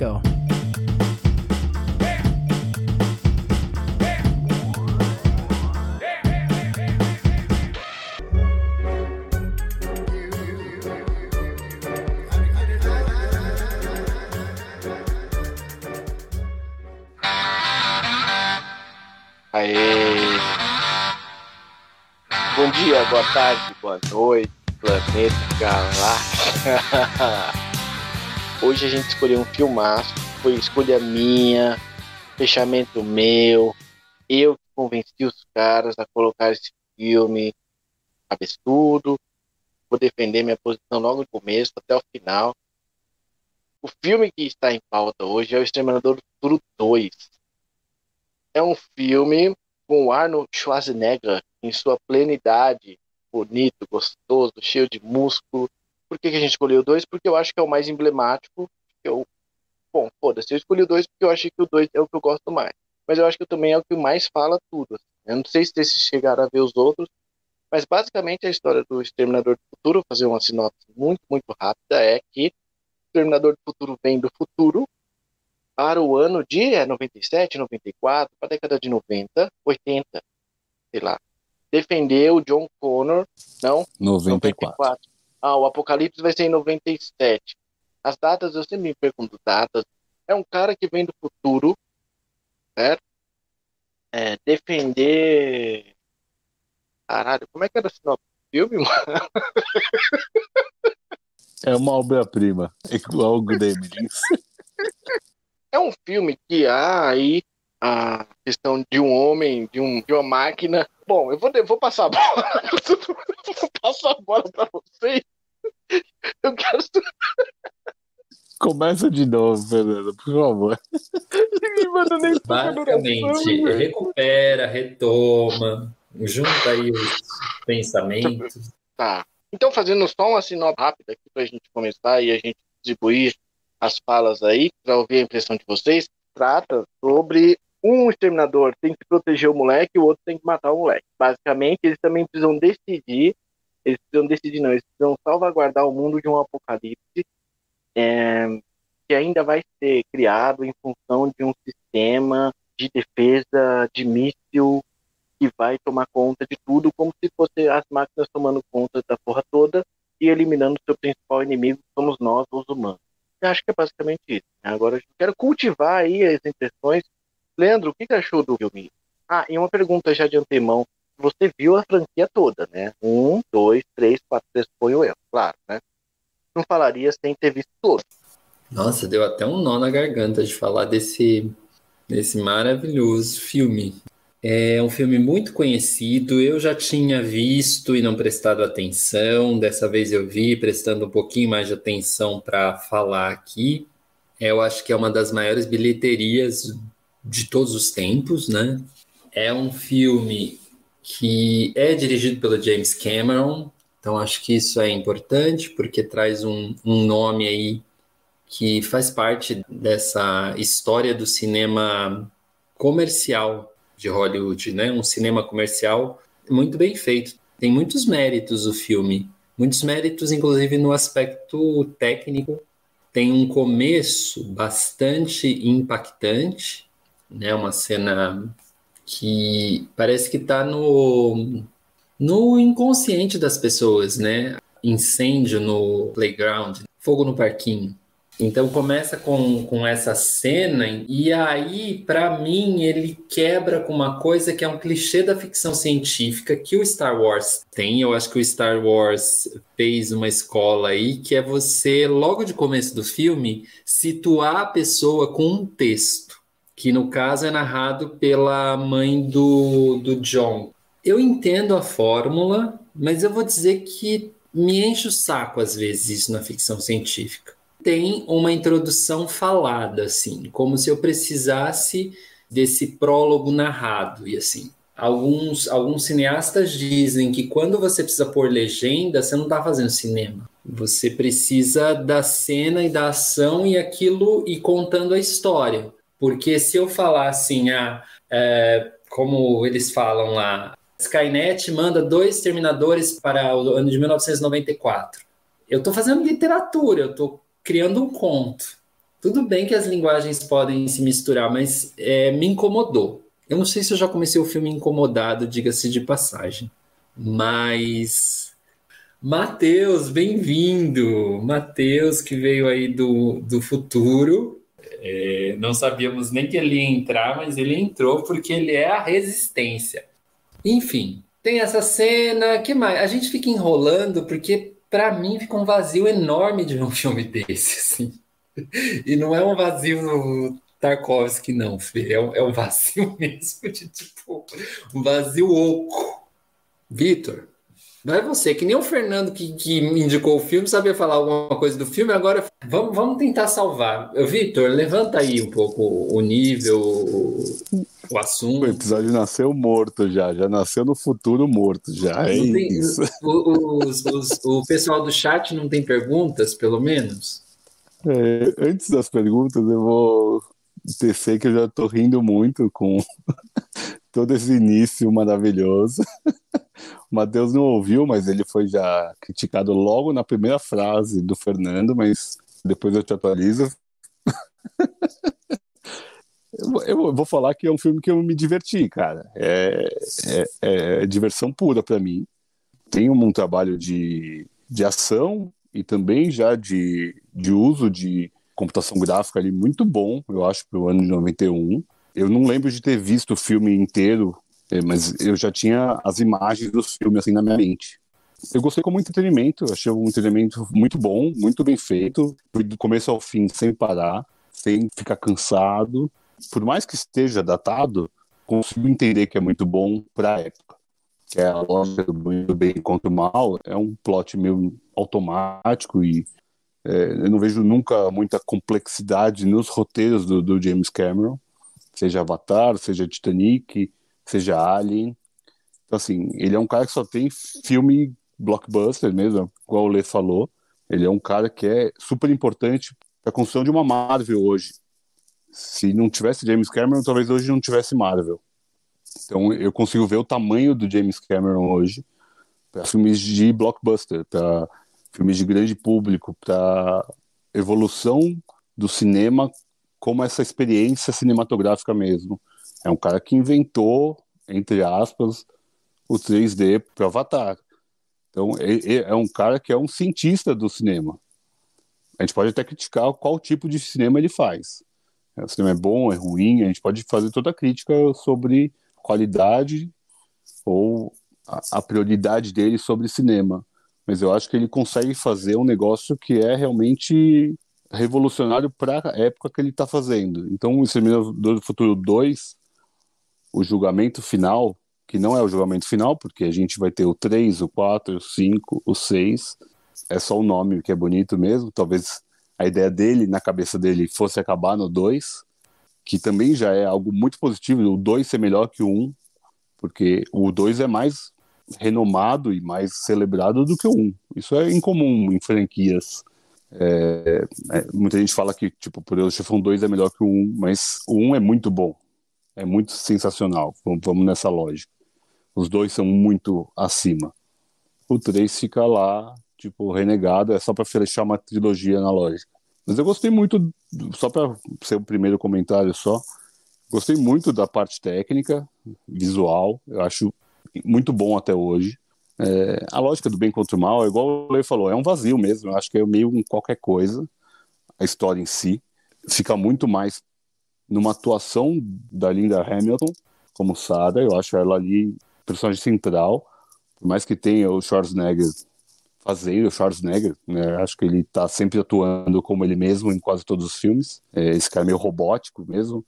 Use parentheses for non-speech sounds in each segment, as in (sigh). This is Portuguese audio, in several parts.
go. Aê! Bom dia, boa tarde, boa noite, planeta galáxia. (laughs) Hoje a gente escolheu um filmaço, foi escolha minha, fechamento meu. Eu convenci os caras a colocar esse filme absurdo. Vou defender minha posição logo no começo até o final. O filme que está em pauta hoje é O Exterminador do Futuro 2 é um filme com Arnold Schwarzenegger em sua plenidade, bonito, gostoso, cheio de músculo. Por que, que a gente escolheu o 2? Porque eu acho que é o mais emblemático. Eu... Bom, foda-se, eu escolhi o 2 porque eu achei que o 2 é o que eu gosto mais. Mas eu acho que também é o que mais fala tudo. Assim. Eu não sei se vocês chegaram a ver os outros, mas basicamente a história do Exterminador do Futuro, vou fazer uma sinopse muito, muito rápida, é que o Exterminador do Futuro vem do futuro para o ano de é, 97, 94, para a década de 90, 80, sei lá. Defender o John Connor, não? 94. 94. Ah, o Apocalipse vai ser em 97. As datas, eu sempre me pergunto datas. É um cara que vem do futuro, certo? É, defender. Caralho, como é que era o sinopse do filme, mano? (laughs) É uma obra-prima, igual o Gremlins. É um filme que há aí a questão de um homem, de, um, de uma máquina. Bom, eu vou, vou passar a bola. (laughs) vou passar a bola para vocês. Eu quero. Começa de novo, Fernando, por favor. Basicamente, recupera, retoma, junta aí os pensamentos. Tá. Então, fazendo só uma sinopse rápida aqui para a gente começar e a gente distribuir as falas aí, para ouvir a impressão de vocês, trata sobre um exterminador tem que proteger o moleque o outro tem que matar o moleque. Basicamente, eles também precisam decidir, eles precisam decidir não, eles precisam salvaguardar o mundo de um apocalipse é, que ainda vai ser criado em função de um sistema de defesa de míssil que vai tomar conta de tudo, como se fosse as máquinas tomando conta da porra toda e eliminando seu principal inimigo, que somos nós, os humanos. Eu acho que é basicamente isso. Né? Agora eu quero cultivar aí as impressões. Leandro, o que, que achou do filme? Ah, e uma pergunta já de antemão. Você viu a franquia toda, né? Um, dois, três, quatro, três, foi o erro, claro, né? Não falaria sem ter visto todo. Nossa, deu até um nó na garganta de falar desse, desse maravilhoso filme. É um filme muito conhecido, eu já tinha visto e não prestado atenção. Dessa vez eu vi, prestando um pouquinho mais de atenção para falar aqui. Eu acho que é uma das maiores bilheterias de todos os tempos, né? É um filme que é dirigido pelo James Cameron, então acho que isso é importante porque traz um, um nome aí que faz parte dessa história do cinema comercial de Hollywood, né? Um cinema comercial muito bem feito. Tem muitos méritos o filme, muitos méritos, inclusive no aspecto técnico. Tem um começo bastante impactante, né? Uma cena que parece que está no no inconsciente das pessoas, né? Incêndio no playground, fogo no parquinho. Então começa com, com essa cena, e aí, para mim, ele quebra com uma coisa que é um clichê da ficção científica que o Star Wars tem. Eu acho que o Star Wars fez uma escola aí, que é você, logo de começo do filme, situar a pessoa com um texto, que no caso é narrado pela mãe do, do John. Eu entendo a fórmula, mas eu vou dizer que me enche o saco às vezes isso na ficção científica tem uma introdução falada, assim, como se eu precisasse desse prólogo narrado e assim. Alguns, alguns cineastas dizem que quando você precisa pôr legenda, você não está fazendo cinema. Você precisa da cena e da ação e aquilo e contando a história. Porque se eu falar assim, ah, é, como eles falam lá, Skynet manda dois terminadores para o ano de 1994. Eu estou fazendo literatura, eu estou criando um conto. Tudo bem que as linguagens podem se misturar, mas é, me incomodou. Eu não sei se eu já comecei o filme incomodado, diga-se de passagem. Mas. Matheus, bem-vindo! Matheus, que veio aí do, do futuro. É, não sabíamos nem que ele ia entrar, mas ele entrou porque ele é a resistência. Enfim, tem essa cena. que mais? A gente fica enrolando porque, para mim, fica um vazio enorme de um filme desse. Assim. E não é um vazio Tarkovsky, não, Fê. É um, é um vazio (laughs) mesmo de tipo um vazio oco. Vitor, vai você, que nem o Fernando que, que indicou o filme, sabia falar alguma coisa do filme, agora vamos, vamos tentar salvar. Vitor, levanta aí um pouco o nível, o assunto. O episódio nasceu morto já, já nasceu no futuro morto já. É tem, isso. (laughs) O, os, os, o pessoal do chat não tem perguntas, pelo menos? É, antes das perguntas, eu vou tecer que eu já tô rindo muito com (laughs) todo esse início maravilhoso. O Matheus não ouviu, mas ele foi já criticado logo na primeira frase do Fernando, mas depois eu te atualizo. (laughs) eu, vou falar que é um filme que eu me diverti, cara. É, é, é diversão pura para mim. Tem um, um trabalho de, de ação e também já de, de uso de computação gráfica ali muito bom, eu acho, para o ano de 91. Eu não lembro de ter visto o filme inteiro, mas eu já tinha as imagens dos filmes assim na minha mente. Eu gostei como entretenimento, achei um entretenimento muito bom, muito bem feito, do começo ao fim, sem parar, sem ficar cansado. Por mais que esteja datado, consigo entender que é muito bom para a época. Que é a lógica do bem contra o mal, é um plot meio automático e é, eu não vejo nunca muita complexidade nos roteiros do, do, James Cameron, seja Avatar, seja Titanic, seja Alien. Então, assim, ele é um cara que só tem filme blockbuster mesmo, igual o Lê falou. Ele é um cara que é super importante para a construção de uma Marvel hoje. Se não tivesse James Cameron, talvez hoje não tivesse Marvel. Então, eu consigo ver o tamanho do James Cameron hoje para filmes de blockbuster, para filmes de grande público, para evolução do cinema como essa experiência cinematográfica mesmo. É um cara que inventou, entre aspas, o 3D para Avatar. Então, é um cara que é um cientista do cinema. A gente pode até criticar qual tipo de cinema ele faz. O cinema é bom, é ruim, a gente pode fazer toda a crítica sobre qualidade ou a prioridade dele sobre cinema mas eu acho que ele consegue fazer um negócio que é realmente revolucionário para a época que ele está fazendo. Então, o Exterminador do Futuro 2, o julgamento final, que não é o julgamento final, porque a gente vai ter o 3, o 4, o 5, o 6, é só o nome que é bonito mesmo, talvez a ideia dele, na cabeça dele, fosse acabar no 2, que também já é algo muito positivo, o 2 ser melhor que o 1, porque o 2 é mais renomado e mais celebrado do que o 1. Isso é incomum em franquias. É, é, muita gente fala que tipo, Poderoso Chefão 2 é melhor que o 1, mas o 1 é muito bom. É muito sensacional. Vamos, nessa lógica. Os dois são muito acima. O 3 fica lá, tipo, renegado, é só para fechar uma trilogia na lógica. Mas eu gostei muito, só para ser o primeiro comentário só, gostei muito da parte técnica, visual. Eu acho muito bom até hoje. É, a lógica do bem contra o mal, igual o Lei falou, é um vazio mesmo. Eu acho que é meio um qualquer coisa, a história em si. Fica muito mais numa atuação da Linda Hamilton como Sarah. Eu acho ela ali personagem central. Por mais que tenha o Schwarzenegger fazendo o Schwarzenegger, né? Acho que ele tá sempre atuando como ele mesmo em quase todos os filmes. É, esse cara é meio robótico mesmo.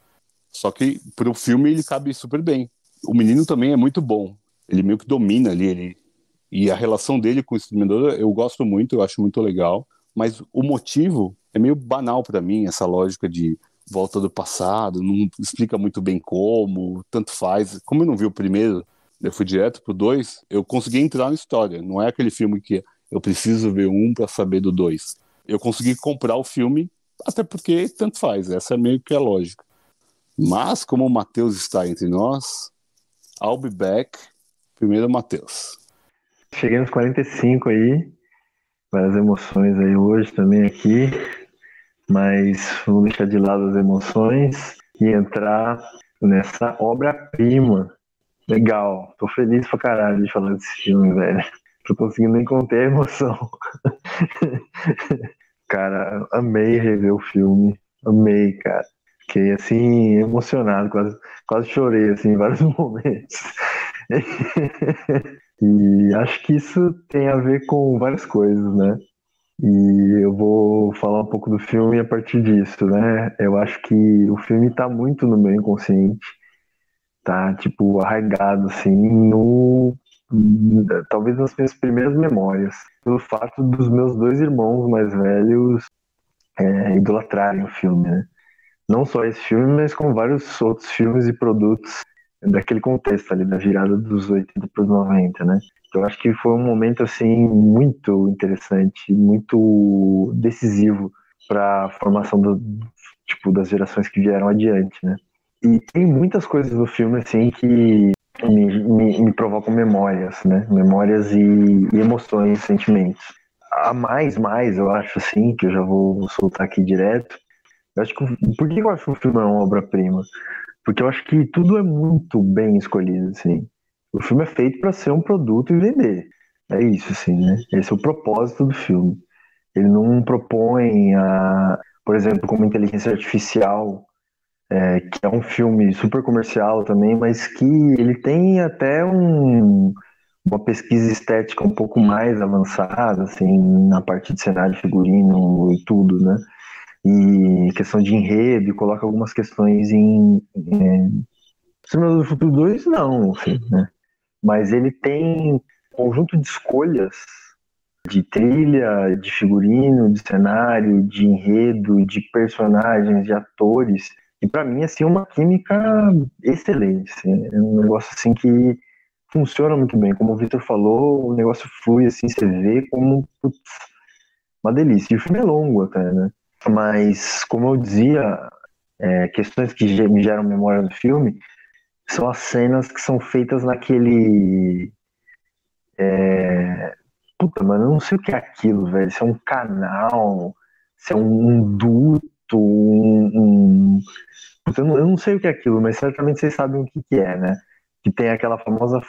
Só que pro filme ele cabe super bem. O menino também é muito bom ele meio que domina ali, ele, e a relação dele com o exterminador eu gosto muito, eu acho muito legal, mas o motivo é meio banal para mim, essa lógica de volta do passado, não explica muito bem como, tanto faz. Como eu não vi o primeiro, eu fui direto pro dois, eu consegui entrar na história, não é aquele filme que eu preciso ver um para saber do dois. Eu consegui comprar o filme, até porque tanto faz, essa é meio que a lógica. Mas, como o Matheus está entre nós, I'll be back Primeiro, Matheus. Cheguei nos 45 aí, várias emoções aí hoje também aqui. Mas vou deixar de lado as emoções e entrar nessa obra-prima. Legal, tô feliz pra caralho de falar desse filme, velho. Tô conseguindo nem conter a emoção. (laughs) cara, amei rever o filme. Amei, cara. Fiquei assim, emocionado, quase, quase chorei assim, em vários (laughs) momentos. e acho que isso tem a ver com várias coisas, né? E eu vou falar um pouco do filme a partir disso, né? Eu acho que o filme tá muito no meu inconsciente, tá, tipo, arraigado, assim, no... Talvez nas minhas primeiras memórias, pelo fato dos meus dois irmãos mais velhos é, idolatrarem o filme, né? Não só esse filme, mas com vários outros filmes e produtos daquele contexto ali, da virada dos 80 para os 90, né? Eu acho que foi um momento assim muito interessante, muito decisivo para a formação do, tipo das gerações que vieram adiante, né? E tem muitas coisas do filme assim que me, me, me provocam memórias, né? Memórias e, e emoções, sentimentos. A mais, mais, eu acho assim, que eu já vou soltar aqui direto. Eu acho que por que eu acho que o filme é uma obra-prima? Porque eu acho que tudo é muito bem escolhido, assim. O filme é feito para ser um produto e vender. É isso, assim, né? Esse é o propósito do filme. Ele não propõe, a, por exemplo, como inteligência artificial, é, que é um filme super comercial também, mas que ele tem até um, uma pesquisa estética um pouco mais avançada, assim, na parte de cenário, figurino e tudo, né? E questão de enredo, e coloca algumas questões em. em Cinema do Futuro 2, não, assim, né? Mas ele tem um conjunto de escolhas de trilha, de figurino, de cenário, de enredo, de personagens, de atores. E para mim, assim, é uma química excelente. Assim, é um negócio assim que funciona muito bem. Como o Victor falou, o negócio flui assim, você vê como putz, uma delícia. E o filme é longo até, né? Mas, como eu dizia, é, questões que me geram memória do filme, são as cenas que são feitas naquele. É... Puta, mano, eu não sei o que é aquilo, velho. Se é um canal, se é um duto, um. um... Puta, eu, não, eu não sei o que é aquilo, mas certamente vocês sabem o que, que é, né? Que tem aquela famosa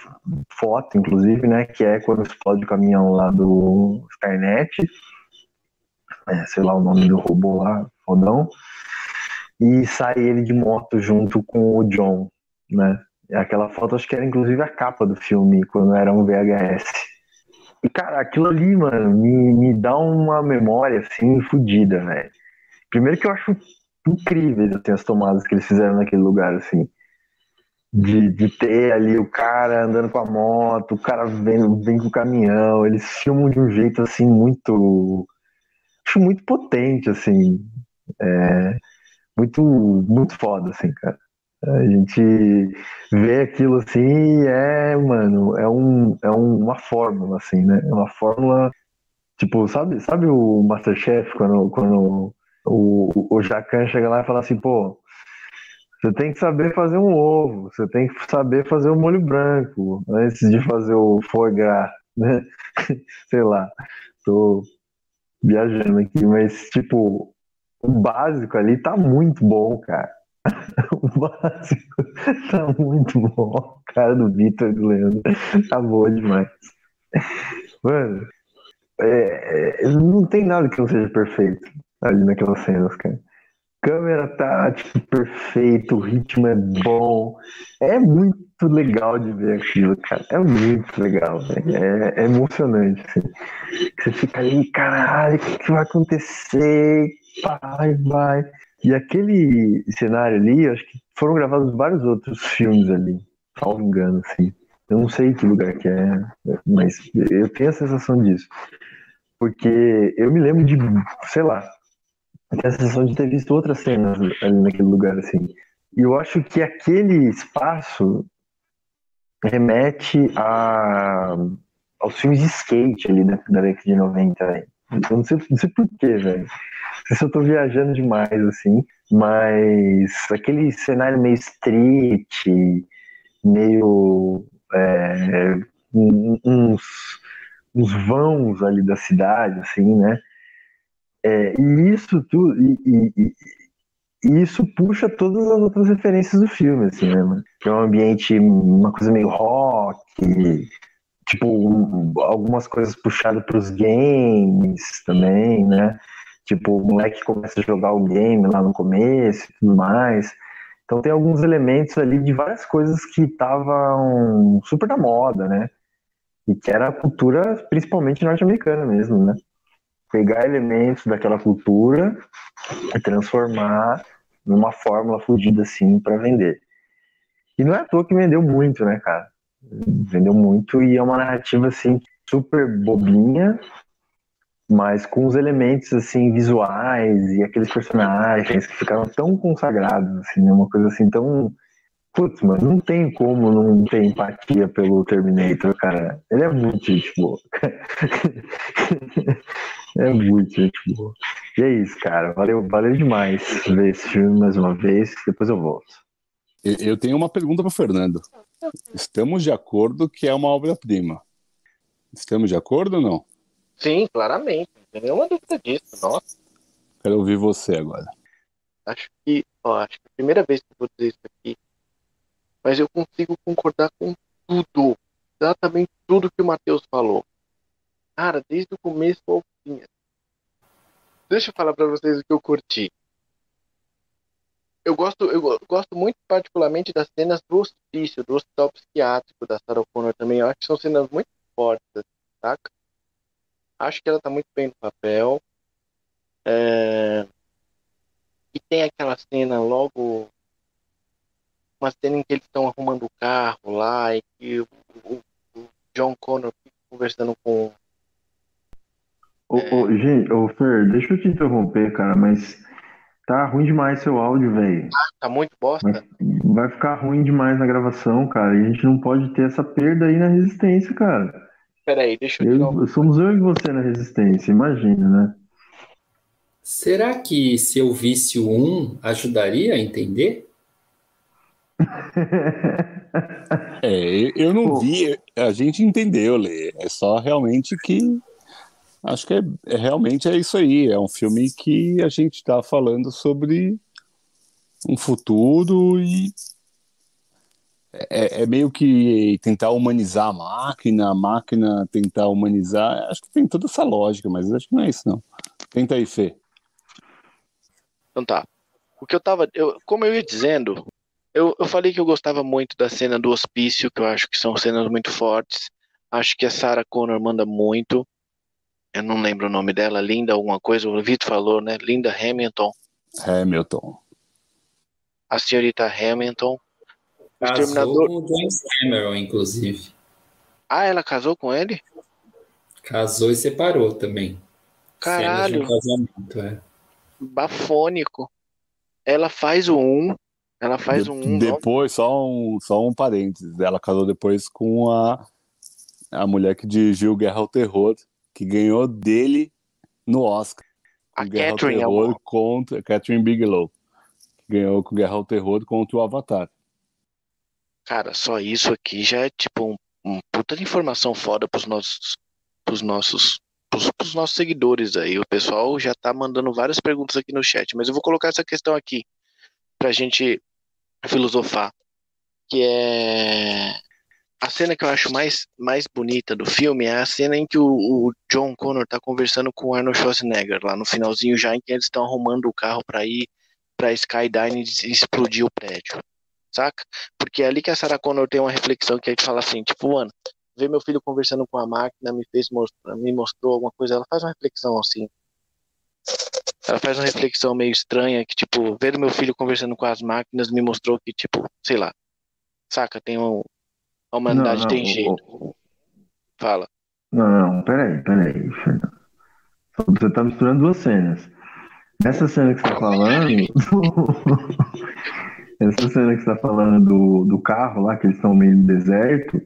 foto, inclusive, né? Que é quando explode o caminhão lá do Skynet. É, sei lá o nome do robô lá, fodão. E sai ele de moto junto com o John, né? Aquela foto acho que era inclusive a capa do filme, quando era um VHS. E, cara, aquilo ali, mano, me, me dá uma memória, assim, fodida, velho. Primeiro que eu acho incríveis, assim, as tomadas que eles fizeram naquele lugar, assim. De, de ter ali o cara andando com a moto, o cara vem, vem com o caminhão, eles filmam de um jeito, assim, muito... Acho muito potente, assim. É, muito, muito foda, assim, cara. A gente vê aquilo assim é, mano, é, um, é um, uma fórmula, assim, né? É uma fórmula, tipo, sabe, sabe o Masterchef, quando, quando o, o Jacan chega lá e fala assim, pô, você tem que saber fazer um ovo, você tem que saber fazer o um molho branco antes de fazer o foie gras, né? (laughs) Sei lá, tô viajando aqui, mas, tipo, o básico ali tá muito bom, cara (laughs) o básico tá muito bom. A cara do Vitor e do Leandro tá boa demais. Mano, é, é, não tem nada que não seja perfeito ali naquelas cenas, cara. câmera tá, tipo, perfeito, o ritmo é bom. É muito legal de ver aquilo, cara. É muito legal, é, é, emocionante, assim. Você fica ali, caralho, o que, que vai acontecer? Vai, vai. E aquele cenário ali, acho que foram gravados vários outros filmes ali, salvo engano, assim. Eu não sei que lugar que é, mas eu tenho a sensação disso. Porque eu me lembro de, sei lá, tenho a sensação de ter visto outras cenas ali naquele lugar, assim. E eu acho que aquele espaço remete a, aos filmes de skate ali da, da década de 90. Eu não sei, não sei porquê, velho sei se eu tô viajando demais, assim, mas aquele cenário meio street, meio. É, uns, uns vãos ali da cidade, assim, né? É, e isso tudo. E, e, e, isso puxa todas as outras referências do filme, assim, né, é um ambiente, uma coisa meio rock, tipo, um, algumas coisas puxadas para os games também, né? Tipo, o moleque começa a jogar o game lá no começo e tudo mais. Então tem alguns elementos ali de várias coisas que estavam super na moda, né? E que era a cultura principalmente norte-americana mesmo, né? Pegar elementos daquela cultura e transformar numa fórmula fodida assim para vender. E não é à toa que vendeu muito, né, cara? Vendeu muito e é uma narrativa assim super bobinha, mas com os elementos assim visuais e aqueles personagens que ficaram tão consagrados assim, uma coisa assim tão putz, mano, não tem como não ter empatia pelo Terminator, cara. Ele é muito gente boa. (laughs) é muito gente boa. E é isso, cara. Valeu, valeu demais ver esse filme mais uma vez. Depois eu volto. Eu tenho uma pergunta para Fernando. Estamos de acordo que é uma obra-prima? Estamos de acordo ou não? Sim, claramente. Não tem nenhuma dúvida disso. Nossa. Quero ouvir você agora. Acho que, ó, acho que a primeira vez que eu vou dizer isso aqui, mas eu consigo concordar com tudo. Exatamente tudo que o Matheus falou. Cara, desde o começo ao fim. Deixa eu falar para vocês o que eu curti. Eu gosto, eu gosto muito particularmente das cenas do hospício, do hospital psiquiátrico da Sarah Connor também. Eu acho que são cenas muito fortes, saca? Acho que ela tá muito bem no papel. É... E tem aquela cena logo. Uma cena em que eles estão arrumando o carro lá e que o, o, o John Connor fica conversando com. Ô, é... ô, gente, ô Fer, deixa eu te interromper, cara, mas tá ruim demais seu áudio, velho. Ah, tá muito bosta. Vai, vai ficar ruim demais na gravação, cara. E a gente não pode ter essa perda aí na resistência, cara. Peraí, deixa eu, eu Somos eu e você na resistência, imagina, né? Será que se eu visse o 1 ajudaria a entender? (laughs) é, eu não Pô. vi, a gente entendeu, Lê. É só realmente que. Acho que é, é realmente é isso aí. É um filme que a gente está falando sobre um futuro e é, é, meio que tentar humanizar a máquina, a máquina tentar humanizar. Acho que tem toda essa lógica, mas acho que não é isso, não. Tenta aí, Fê. Então tá. O que eu tava. Eu, como eu ia dizendo, eu, eu falei que eu gostava muito da cena do hospício, que eu acho que são cenas muito fortes. Acho que a Sarah Connor manda muito. Eu não lembro o nome dela, Linda alguma coisa, o Vitor falou, né? Linda Hamilton. Hamilton. A senhorita Hamilton. Casou Exterminador... com o James Cameron, inclusive. Ah, ela casou com ele? Casou e separou também. Caralho. Um casamento, é. Bafônico. Ela faz o 1. Um, ela faz de, o 1. Um, depois, só um, só um parênteses. Ela casou depois com a, a mulher que dirigiu Guerra ao Terror, que ganhou dele no Oscar. A Guerra Catherine ao Terror contra Catherine Bigelow. Que ganhou com Guerra ao Terror contra o Avatar. Cara, só isso aqui já é tipo um, um puta de informação foda pros nossos, pros nossos, pros, pros nossos seguidores aí. O pessoal já tá mandando várias perguntas aqui no chat, mas eu vou colocar essa questão aqui pra gente filosofar, que é a cena que eu acho mais, mais bonita do filme é a cena em que o, o John Connor tá conversando com o Arnold Schwarzenegger lá no finalzinho já em que eles estão arrumando o carro para ir para Skyline e explodir o prédio saca? Porque é ali que a Sarah Connor tem uma reflexão que a gente fala assim, tipo, mano, ver meu filho conversando com a máquina me fez mostrar, me mostrou alguma coisa, ela faz uma reflexão assim. Ela faz uma reflexão meio estranha que, tipo, ver meu filho conversando com as máquinas me mostrou que, tipo, sei lá, saca, tem um, a humanidade não, não, tem jeito. Fala. Não, não, peraí, peraí, Você tá misturando duas cenas. Nessa cena que você tá falando. (laughs) Essa cena que você tá falando do, do carro lá, que eles estão meio no deserto,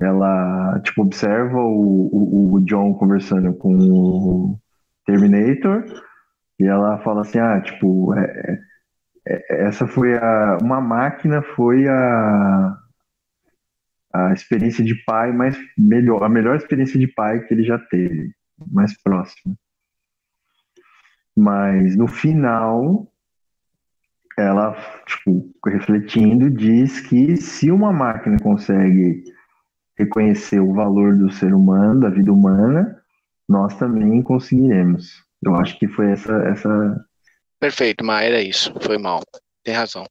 ela, tipo, observa o, o, o, John conversando com o Terminator e ela fala assim, ah, tipo, é, é, é essa foi a... Uma máquina foi a a experiência de pai mais melhor, a melhor experiência de pai que ele já teve, mais próxima. Mas no final, ela, tipo, refletindo, diz que se uma máquina consegue reconhecer o valor do ser humano, da vida humana, nós também conseguiremos. Eu acho que foi essa. essa... Perfeito, mas era isso. Foi mal. Tem razão.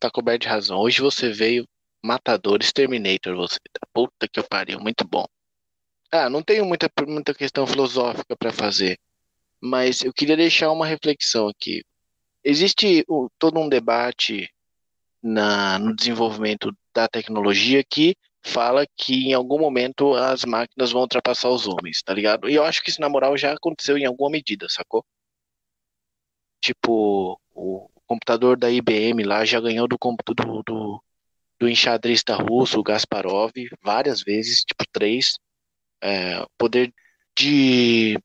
Tá coberto de razão. Hoje você veio matador, Exterminator, você. Puta que eu pariu, muito bom. Ah, não tenho muita, muita questão filosófica para fazer, mas eu queria deixar uma reflexão aqui. Existe todo um debate na, no desenvolvimento da tecnologia que fala que em algum momento as máquinas vão ultrapassar os homens, tá ligado? E eu acho que isso, na moral, já aconteceu em alguma medida, sacou? Tipo, o computador da IBM lá já ganhou do, do, do, do enxadrista russo, Gasparov, várias vezes, tipo três. É, o poder de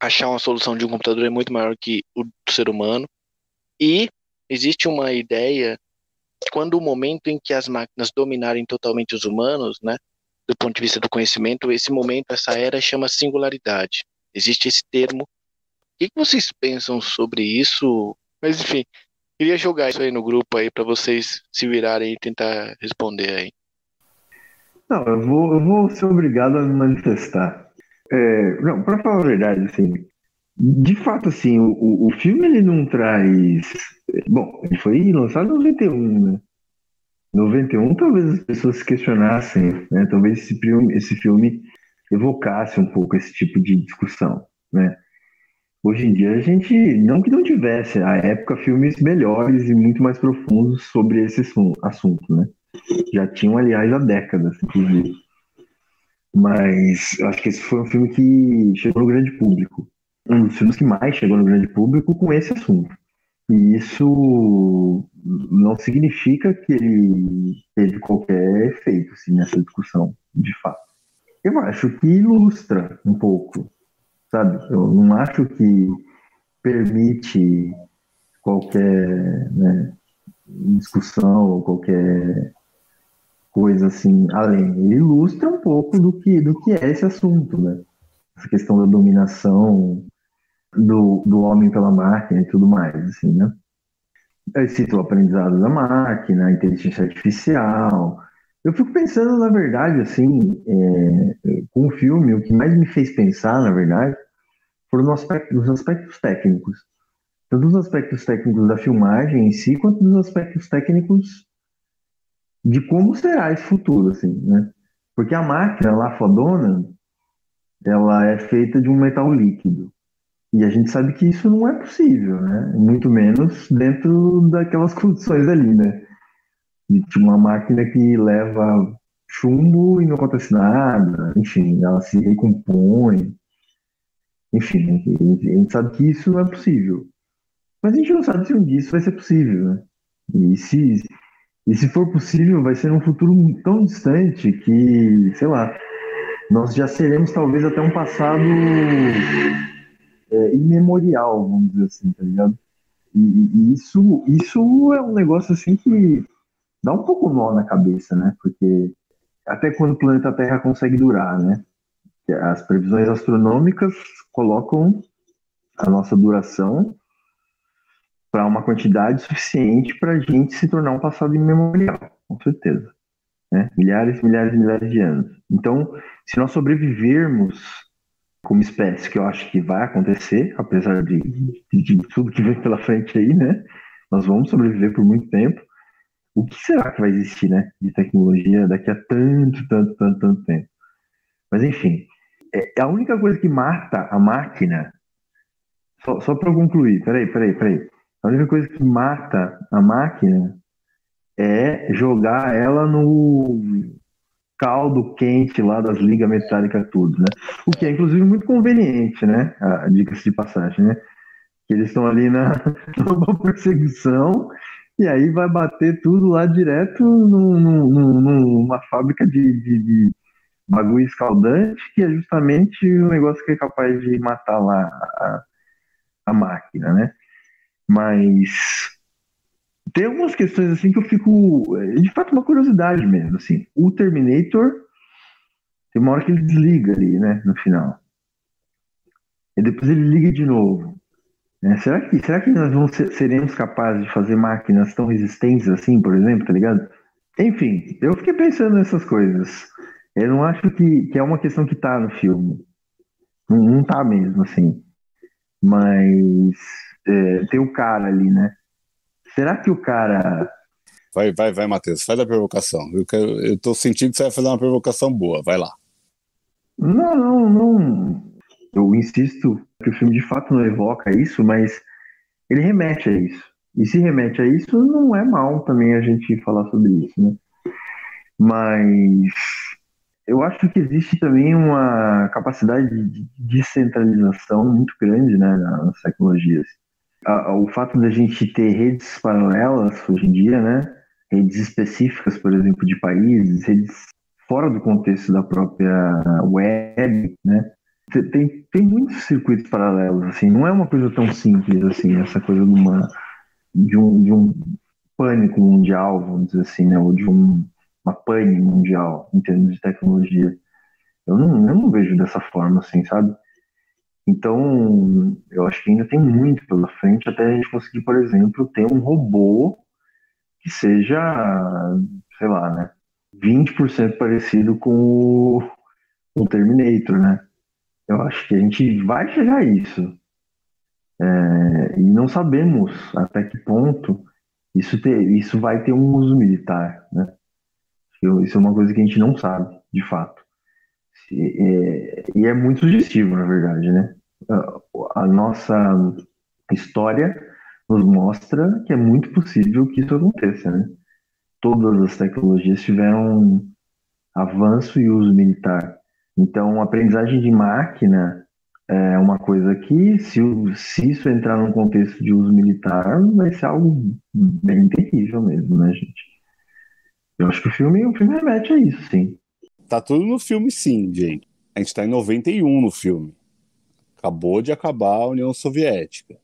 achar uma solução de um computador é muito maior que o do ser humano. E existe uma ideia quando o momento em que as máquinas dominarem totalmente os humanos, né, do ponto de vista do conhecimento, esse momento, essa era chama singularidade. Existe esse termo. O que vocês pensam sobre isso? Mas enfim, queria jogar isso aí no grupo aí para vocês se virarem e tentar responder aí. Não, eu vou, eu vou ser obrigado a me manifestar. É, não, para falar a verdade, assim, de fato, assim, o, o filme ele não traz. Bom, ele foi lançado em 91, né? 91 talvez as pessoas se questionassem, né? Talvez esse filme, esse filme evocasse um pouco esse tipo de discussão, né? Hoje em dia a gente, não que não tivesse, à época, filmes melhores e muito mais profundos sobre esse assunto, né? Já tinham, aliás, há décadas, inclusive. Mas acho que esse foi um filme que chegou no grande público um dos filmes que mais chegou no grande público com esse assunto. E isso não significa que ele teve qualquer efeito assim, nessa discussão, de fato. Eu acho que ilustra um pouco, sabe? Eu não acho que permite qualquer né, discussão ou qualquer coisa assim além. Ele ilustra um pouco do que, do que é esse assunto, né? Essa questão da dominação do, do homem pela máquina e tudo mais, assim, né? Eu cito o aprendizado da máquina, a inteligência artificial. Eu fico pensando, na verdade, assim, é, com o filme, o que mais me fez pensar, na verdade, foram nos aspectos técnicos. Tanto os aspectos técnicos da filmagem em si, quanto dos aspectos técnicos de como será esse futuro, assim, né? Porque a máquina lá fodona, ela é feita de um metal líquido. E a gente sabe que isso não é possível, né? Muito menos dentro daquelas (laughs) condições ali, né? De uma máquina que leva chumbo e não acontece nada, enfim, ela se recompõe. Enfim, a gente sabe que isso não é possível. Mas a gente não sabe se um dia isso vai ser possível, né? E se, e se for possível, vai ser num futuro tão distante que, sei lá, nós já seremos talvez até um passado é, imemorial, vamos dizer assim, tá ligado? E, e, isso, isso é um negócio assim que dá um pouco nó na cabeça, né? Porque até quando o planeta Terra consegue durar, né? As previsões astronômicas colocam a nossa duração para uma quantidade suficiente para a gente se tornar um passado imemorial, com certeza. Né? Milhares, milhares, milhares de anos. Então, se nós sobrevivermos como espécie, que eu acho que vai acontecer, apesar de, de, de, tudo que vem pela frente aí, né? Nós vamos sobreviver por muito tempo. O que será que vai existir, né? De tecnologia daqui a tanto, tanto, tanto, tanto tempo. Mas, enfim, é, a única coisa que mata a máquina, só, só para concluir, peraí, peraí, peraí. A única coisa que mata a máquina é jogar ela no caldo quente lá das ligas metálicas tudo, né? O que é inclusive muito conveniente, né? A, dicas de passagem, né? Que eles estão ali na (laughs) perseguição e aí vai bater tudo lá direto num, num, numa fábrica de, de, de, bagulho escaldante, que é justamente o negócio que é capaz de matar lá a, a máquina, né? Mas tem algumas questões assim que eu fico. É, de fato, uma curiosidade mesmo. Assim, o Terminator tem uma hora que ele desliga ali, né? No final. E depois ele liga de novo. É, será, que, será que nós vamos ser, seremos capazes de fazer máquinas tão resistentes assim, por exemplo, tá ligado? Enfim, eu fiquei pensando nessas coisas. Eu não acho que, que é uma questão que tá no filme. Não, não tá mesmo, assim. Mas é, tem o cara ali, né? Será que o cara. Vai, vai, vai, Matheus, faz a provocação. Eu, quero, eu tô sentindo que você vai fazer uma provocação boa, vai lá. Não, não, não. Eu insisto que o filme de fato não evoca isso, mas ele remete a isso. E se remete a isso, não é mal também a gente falar sobre isso, né? Mas eu acho que existe também uma capacidade de descentralização muito grande né, nas tecnologias. O fato da gente ter redes paralelas hoje em dia, né, redes específicas, por exemplo, de países, redes fora do contexto da própria web, né, tem, tem muitos circuitos paralelos, assim, não é uma coisa tão simples assim, essa coisa de, uma, de, um, de um pânico mundial, vamos dizer assim, né, ou de um uma pane mundial em termos de tecnologia. Eu não, eu não vejo dessa forma, assim, sabe? Então, eu acho que ainda tem muito pela frente até a gente conseguir, por exemplo, ter um robô que seja, sei lá, né, 20% parecido com o, o Terminator, né? Eu acho que a gente vai chegar a isso. É, e não sabemos até que ponto isso, ter, isso vai ter um uso militar, né? Isso é uma coisa que a gente não sabe, de fato. E é, e é muito sugestivo, na verdade, né? A nossa história nos mostra que é muito possível que isso aconteça, né? Todas as tecnologias tiveram avanço e uso militar. Então, aprendizagem de máquina é uma coisa que, se, se isso entrar num contexto de uso militar, vai ser algo bem terrível mesmo, né, gente? Eu acho que o filme, o filme remete a isso, sim. Tá tudo no filme, sim, gente. A gente tá em 91 no filme. Acabou de acabar a União Soviética.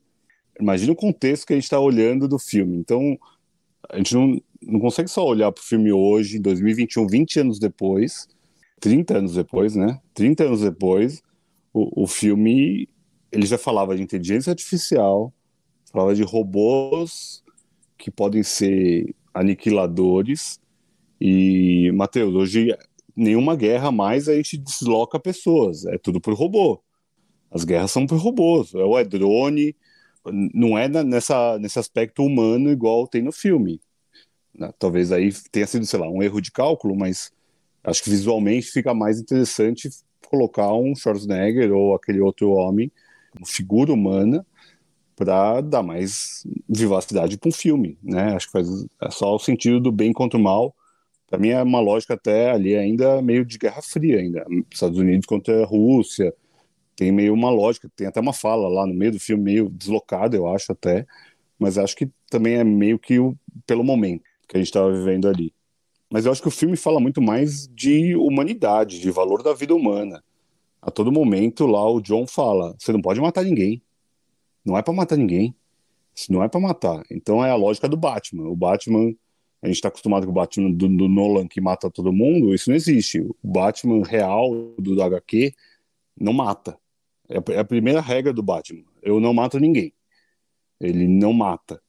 Imagina o contexto que a gente está olhando do filme. Então, a gente não, não consegue só olhar para o filme hoje, em 2021, 20 anos depois, 30 anos depois, né? 30 anos depois, o, o filme ele já falava de inteligência artificial, falava de robôs que podem ser aniquiladores, e, Matheus, hoje nenhuma guerra mais a gente desloca pessoas, é tudo por robô. As guerras são por robôs, ou é drone, não é nessa, nesse aspecto humano igual tem no filme. Né? Talvez aí tenha sido, sei lá, um erro de cálculo, mas acho que visualmente fica mais interessante colocar um Schwarzenegger ou aquele outro homem, uma figura humana, para dar mais vivacidade para um filme, né? Acho que faz é só o sentido do bem contra o mal para mim é uma lógica até ali ainda meio de Guerra Fria ainda, Estados Unidos contra a Rússia, tem meio uma lógica, tem até uma fala lá no meio do filme meio deslocada, eu acho até, mas acho que também é meio que o, pelo momento que a gente estava vivendo ali. Mas eu acho que o filme fala muito mais de humanidade, de valor da vida humana. A todo momento lá o John fala: você não pode matar ninguém. Não é para matar ninguém. Isso não é para matar. Então é a lógica do Batman. O Batman a gente está acostumado com o Batman do, do, Nolan que mata todo mundo, isso não existe. O Batman real do, do HQ não mata. É é a primeira regra do Batman. Eu não mato ninguém. Ele não mata.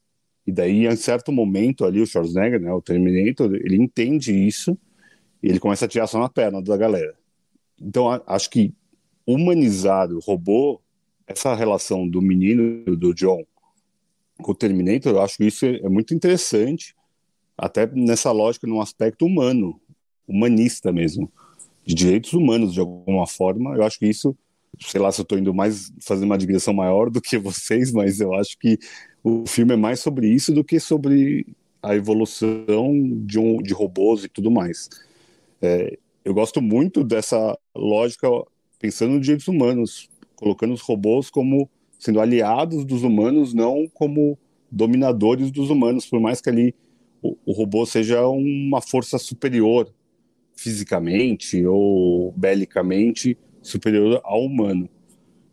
E daí, em certo momento ali, o Schwarzenegger, né, o Terminator, ele entende isso e ele começa a tirar só na perna da galera. Então, acho que humanizar o robô, essa relação do menino, do John, com o Terminator, eu acho que isso é muito interessante até nessa lógica, num aspecto humano, humanista mesmo, de direitos humanos de alguma forma. Eu acho que isso, sei lá se eu estou indo mais fazer uma digressão maior do que (laughs) vocês, mas eu acho que o filme é mais sobre isso do que sobre a evolução de, um, de robôs e tudo mais. É, eu gosto muito dessa lógica pensando nos direitos humanos, colocando os robôs como sendo aliados dos humanos, não como dominadores dos humanos, por mais que ali o, o robô seja uma força superior fisicamente ou belicamente superior ao humano.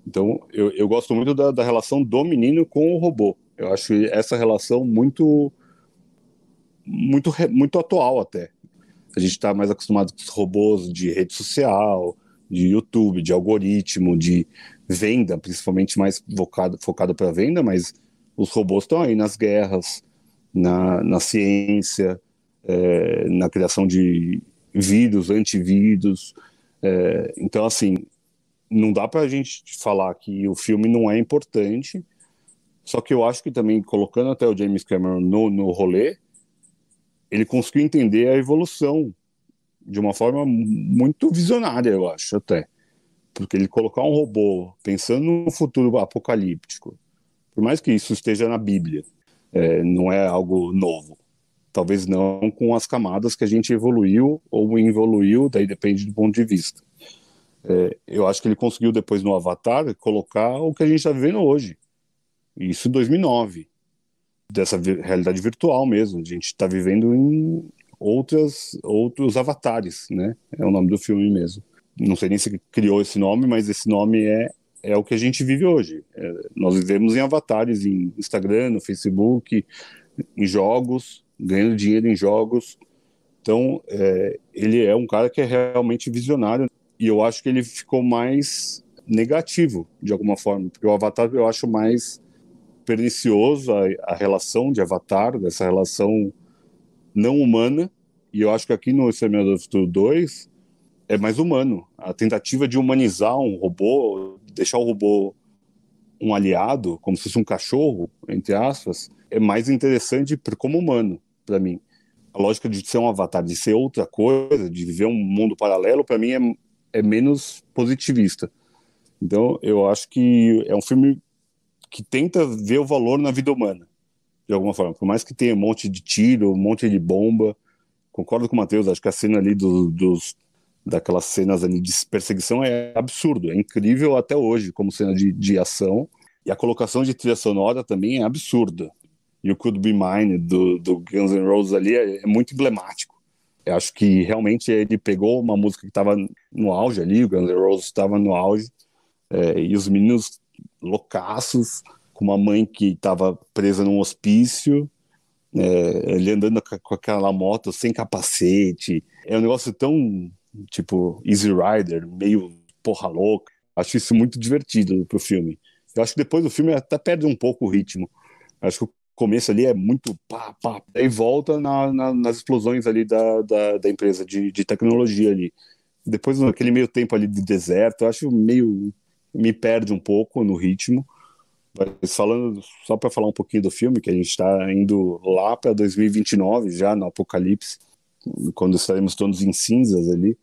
Então, eu, eu gosto muito da, da, relação do menino com o robô. Eu acho essa relação muito, muito, muito atual até. A gente está mais acostumado com os robôs de rede social, de YouTube, de algoritmo, de venda, principalmente mais focado, focado para venda, mas os robôs estão aí nas guerras, na, na ciência, é, na criação de vírus, antivírus. É, então, assim, não dá para a gente falar que o filme não é importante, só que eu acho que também, colocando até o James Cameron no, no rolê, ele conseguiu entender a evolução de uma forma muito visionária, eu acho, até. Porque ele colocar um robô pensando no futuro apocalíptico, por mais que isso esteja na Bíblia, é, não é algo novo. Talvez não com as camadas que a gente evoluiu ou evoluiu, daí depende do ponto de vista. É, eu acho que ele conseguiu depois no Avatar colocar o que a gente está vivendo hoje. Isso em 2009, dessa realidade virtual mesmo. A gente está vivendo em outras outros avatares, né? É o nome do filme mesmo. Não sei nem se criou esse nome, mas esse nome é é o que a gente vive hoje. É, nós vivemos em avatares, em Instagram, no Facebook, em jogos, ganhando dinheiro em jogos. Então, é, ele é um cara que é realmente visionário e eu acho que ele ficou mais negativo de alguma forma, porque o Avatar eu acho mais pernicioso a, a relação de Avatar, dessa relação não humana, e eu acho que aqui no Exterminador do Futuro 2 é mais humano. A tentativa de humanizar um robô, deixar o robô um aliado, como se fosse um cachorro, entre aspas, é mais interessante como humano, para mim. A lógica de ser um avatar, de ser outra coisa, de viver um mundo paralelo, para mim é é menos positivista. Então, eu acho que é um filme que tenta ver o valor na vida humana, de alguma forma. Por mais que tenha um monte de tiro, um monte de bomba. Concordo com o Matheus, acho que a cena ali do, dos, daquelas cenas ali de perseguição é absurdo, é incrível até hoje como cena de, de ação. E a colocação de trilha sonora também é absurda. E o Could Be Mine do, do Guns N' Roses ali é, é muito emblemático. Eu acho que realmente ele pegou uma música que estava no auge ali, o Guns N' Roses estava no auge, é, e os meninos loucaços, com uma mãe que estava presa num hospício, é, ele andando com aquela moto sem capacete. É um negócio tão, tipo, Easy Rider, meio porra louca. Acho isso muito divertido pro filme. Eu acho que depois do filme até perde um pouco o ritmo. Acho que o começo ali é muito pá, pá, aí volta na, na, nas explosões ali da, da, da empresa de, de, tecnologia ali. Depois, naquele meio tempo ali de deserto, eu acho meio. Me perde um pouco no ritmo. Mas falando, só para falar um pouquinho do filme, que a gente está indo lá para 2029, já no Apocalipse, quando estaremos todos em cinzas ali.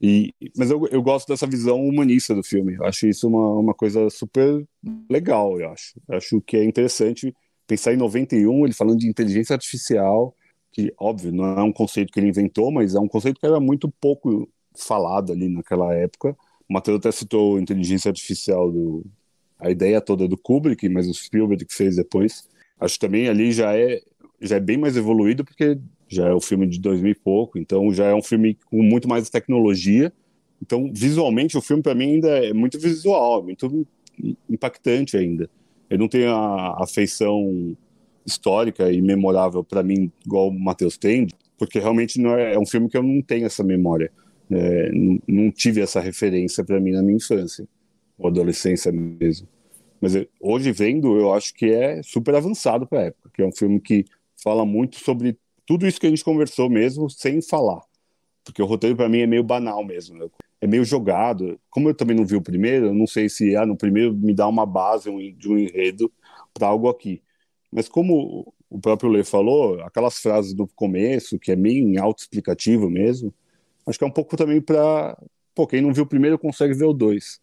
E, mas eu, eu gosto dessa visão humanista do filme. Eu acho isso uma, uma coisa super legal, eu acho. Eu acho que é interessante pensar em 91, ele falando de inteligência artificial, que, óbvio, não é um conceito que ele inventou, mas é um conceito que era muito pouco falado ali naquela época. O Matheus até citou inteligência artificial, do, a ideia toda do Kubrick, mas o Spielberg que fez depois. Acho que também ali já é, já é bem mais evoluído, porque já é o filme de 2000 e pouco, então já é um filme com muito mais tecnologia. Então, visualmente, o filme para mim ainda é muito visual, muito impactante ainda. Ele não tem a afeição histórica e memorável para mim, igual o Matheus tem, porque realmente não é, é, um filme que eu não tenho essa memória. É, não, tive essa referência para mim na minha infância, ou adolescência mesmo. Mas hoje vendo, eu acho que é super avançado para a época, que é um filme que fala muito sobre tudo isso que a gente conversou mesmo, sem falar. Porque o roteiro para mim é meio banal mesmo. Né? é meio jogado. Como eu também não vi o primeiro, eu não sei se ah, no primeiro me dá uma base de um enredo para algo aqui. Mas como o próprio Lê falou, aquelas frases do começo, que é meio autoexplicativo mesmo, acho que é um pouco também para. Pô, quem não viu o primeiro consegue ver o dois.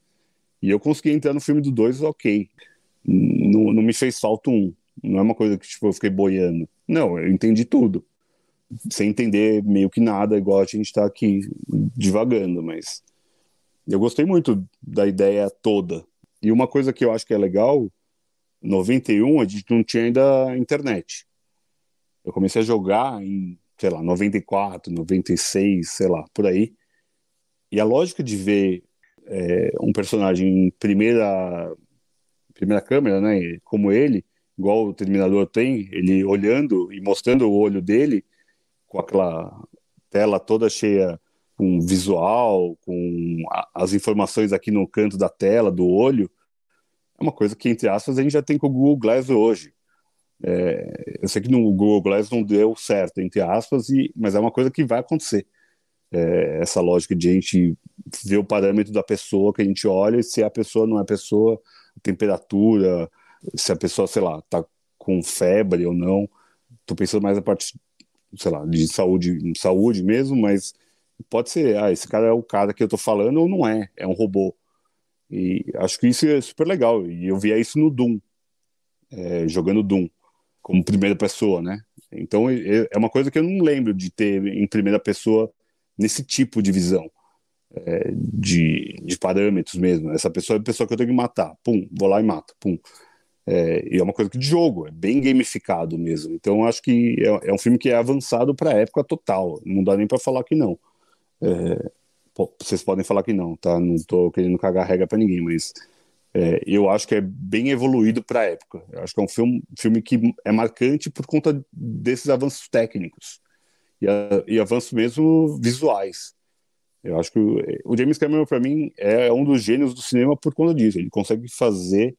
E eu consegui entrar no filme do dois, ok. Não, não me fez falta um. Não é uma coisa que tipo, eu fiquei boiando. Não, eu entendi tudo. Sem entender meio que nada, igual a gente está aqui divagando, mas eu gostei muito da ideia toda. E uma coisa que eu acho que é legal, 91 a gente não tinha ainda internet. Eu comecei a jogar em, sei lá, 94, 96, sei lá, por aí. E a lógica de ver é, um personagem em primeira, primeira câmera, né, como ele, igual o Terminador tem, ele olhando e mostrando o olho dele com aquela tela toda cheia com visual, com a, as informações aqui no canto da tela, do olho, é uma coisa que, entre aspas, a gente já tem com o Google Glass hoje. É, eu sei que no Google Glass não deu certo, entre aspas, e, mas é uma coisa que vai acontecer. É, essa lógica de a gente ver o parâmetro da pessoa que a gente olha e se a pessoa não é pessoa, a temperatura, se a pessoa, sei lá, tá com febre ou não. Tô pensando mais a parte, sei lá, de saúde, saúde mesmo, mas pode ser, ah, esse cara é o cara que eu tô falando ou não é, é um robô. E acho que isso é super legal. E eu via isso no Doom, é, jogando Doom, como primeira pessoa, né? Então é uma coisa que eu não lembro de ter em primeira pessoa nesse tipo de visão, é, de, de parâmetros mesmo. Essa pessoa é a pessoa que eu tenho que matar. Pum, vou lá e mato. Pum. É, e é uma coisa que de jogo, é bem gamificado mesmo. Então acho que é, é um filme que é avançado para a época total. Não dá nem para falar que não. É, vocês podem falar que não, tá? Não tô querendo cagar regra para ninguém, mas é, eu acho que é bem evoluído para a época. Eu acho que é um filme, filme que é marcante por conta desses avanços técnicos e, a, e avanços mesmo visuais. Eu acho que o, o James Cameron, para mim, é um dos gênios do cinema por conta disso. Ele consegue fazer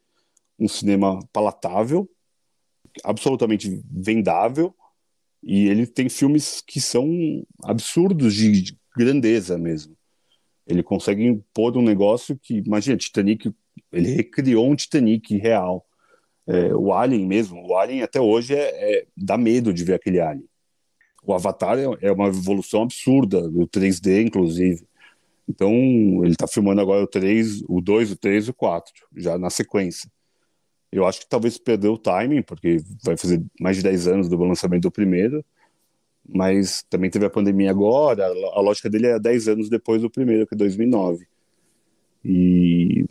um cinema palatável, absolutamente vendável, e ele tem filmes que são absurdos de grandeza mesmo. Ele consegue impor um negócio que, imagina, Titanic, ele recriou um Titanic real. É, o Alien mesmo, o Alien até hoje é, é, dá medo de ver aquele Alien. O Avatar é, é uma evolução absurda, do 3D, inclusive. Então, ele está filmando agora o 3, o 2, o 3 e o 4, já na sequência. Eu acho que talvez perdeu o timing, porque vai fazer mais de 10 anos do lançamento do primeiro mas também teve a pandemia agora, a lógica dele é 10 anos depois do primeiro, que é 2009. E,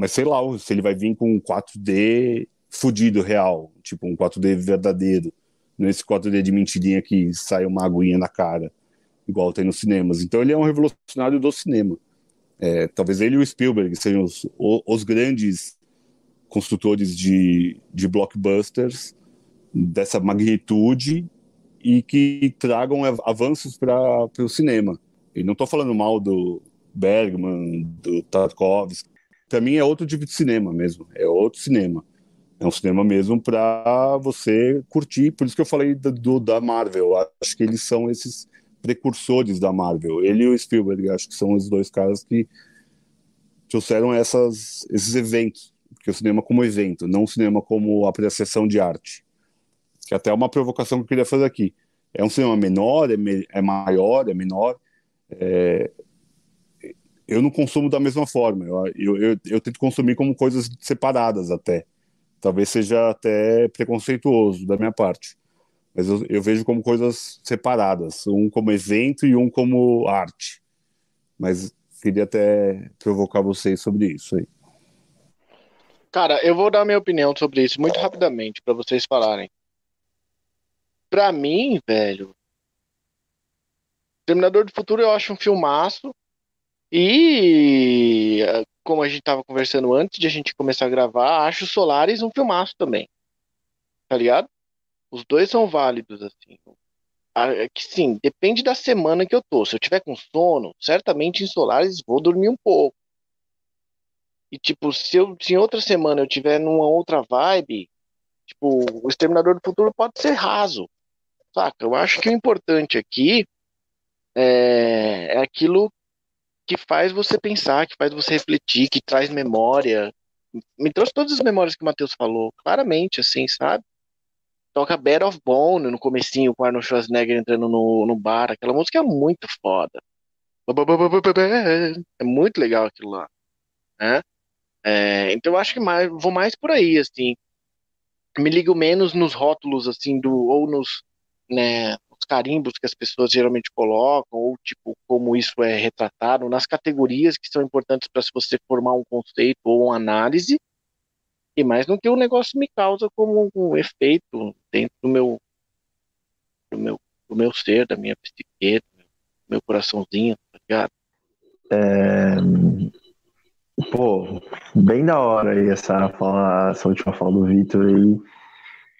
mas sei lá, se ele vai vir com um 4D fudido, real, tipo um 4D verdadeiro, não esse 4D de mentirinha que sai uma aguinha na cara, igual tem nos cinemas. Então ele é um revolucionário do cinema. É, talvez ele e o Spielberg sejam os, os grandes construtores de, de blockbusters dessa magnitude e que tragam avanços para o cinema. E não estou falando mal do Bergman, do Tarkovsky. Para mim é outro tipo de cinema mesmo, é outro cinema. É um cinema mesmo para você curtir. Por isso que eu falei do, do, da Marvel. Acho que eles são esses precursores da Marvel. Ele e o Spielberg, acho que são os dois caras que trouxeram essas, esses eventos. Porque o cinema como evento, não o cinema como apreciação de arte que até é uma provocação que eu queria fazer aqui. É um cinema menor, é, me, é maior, é menor. É, eu não consumo da mesma forma. Eu, eu, eu, eu, tento consumir como coisas separadas até. Talvez seja até preconceituoso da minha parte. Mas eu, eu vejo como coisas separadas. Um como evento e um como arte. Mas queria até provocar vocês sobre isso aí. Cara, eu vou dar minha opinião sobre isso muito rapidamente para vocês falarem. Pra mim, velho, Terminador do Futuro eu acho um filmaço. E como a gente tava conversando antes de a gente começar a gravar, acho Solaris um filmaço também. Tá ligado? Os dois são válidos, assim. É que sim, depende da semana que eu tô. Se eu tiver com sono, certamente em Solaris vou dormir um pouco. E tipo, se, eu, se em outra semana eu tiver numa outra vibe, tipo, o Exterminador do Futuro pode ser raso. Saca? Eu acho que o importante aqui é, é aquilo que faz você pensar, que faz você refletir, que traz memória. Me trouxe todas as memórias que o Matheus falou, claramente, assim, sabe? Toca Bad of Bone no comecinho com Arnold Schwarzenegger entrando no, no bar. Aquela música é muito foda. É muito legal aquilo lá. Né? É, então eu acho que mais, vou mais por aí, assim. Me ligo menos nos rótulos, assim, do, ou nos, né, carimbos que as pessoas geralmente colocam, ou tipo, como isso é retratado, nas categorias que são importantes para se você formar um conceito ou uma análise, e mais no que o negócio me causa como um efeito dentro do meu do meu, do meu ser, da minha psique, do meu coraçãozinho, tá ligado? É... Pô, bem da hora aí essa, fala, essa última fala do Vitor aí.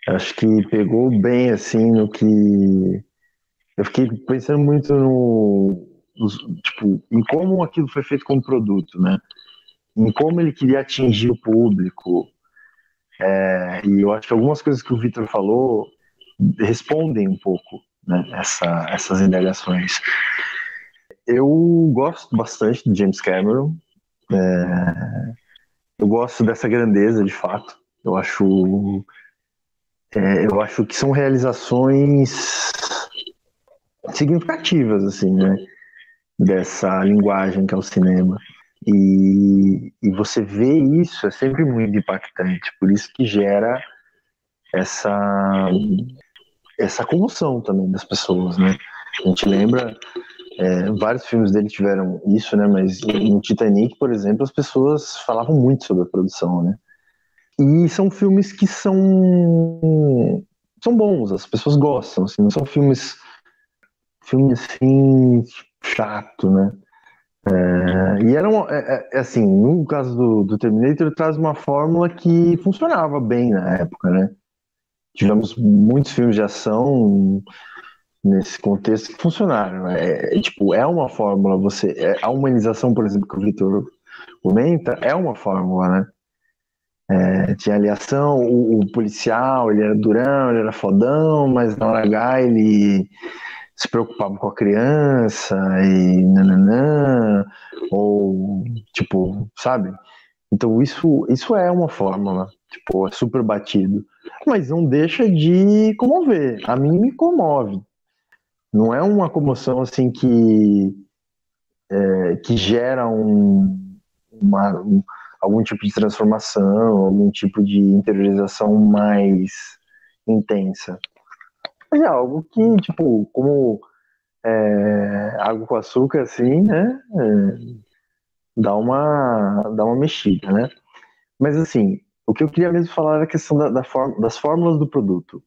Acho que pegou bem assim no que. Eu fiquei pensando muito no, os, tipo, em como aquilo foi feito como produto, né? Em como ele queria atingir o público. É, e eu acho que algumas coisas que o Victor falou respondem um pouco né, essa, essas indagações. Eu gosto bastante de James Cameron. É, eu gosto dessa grandeza, de fato. Eu acho, é, eu acho que são realizações significativas, assim, né? Dessa linguagem que é o cinema. E, e você vê isso é sempre muito impactante, por isso que gera essa essa comoção também das pessoas, né? A gente lembra é, vários filmes dele tiveram isso, né? Mas no Titanic, por exemplo, as pessoas falavam muito sobre a produção, né? E são filmes que são são bons, as pessoas gostam, assim, não são filmes filmes assim chato, né? É, e era um, é, é, assim, no caso do, do Terminator, traz uma fórmula que funcionava bem na época, né? Tivemos muitos filmes de ação nesse contexto que funcionaram. É, é, tipo, é uma fórmula, você. É, a humanização, por exemplo, que o Vitor comenta, é uma fórmula, né? É, tinha ali ação, o, o, policial, ele era durão, ele era fodão, mas na hora H ele se preocupava com a criança e nananã, ou tipo, sabe? Então isso, isso é uma fórmula, tipo, é super batido. Mas não deixa de comover. A mim me comove. Não é uma comoção assim que, é, que gera um, uma, um, algum tipo de transformação, algum tipo de interiorização mais intensa. É algo que, tipo, como é, água com açúcar, assim, né? É, dá, uma, dá uma mexida, né? Mas, assim, o que eu queria mesmo falar era a questão da, da das fórmulas do produto.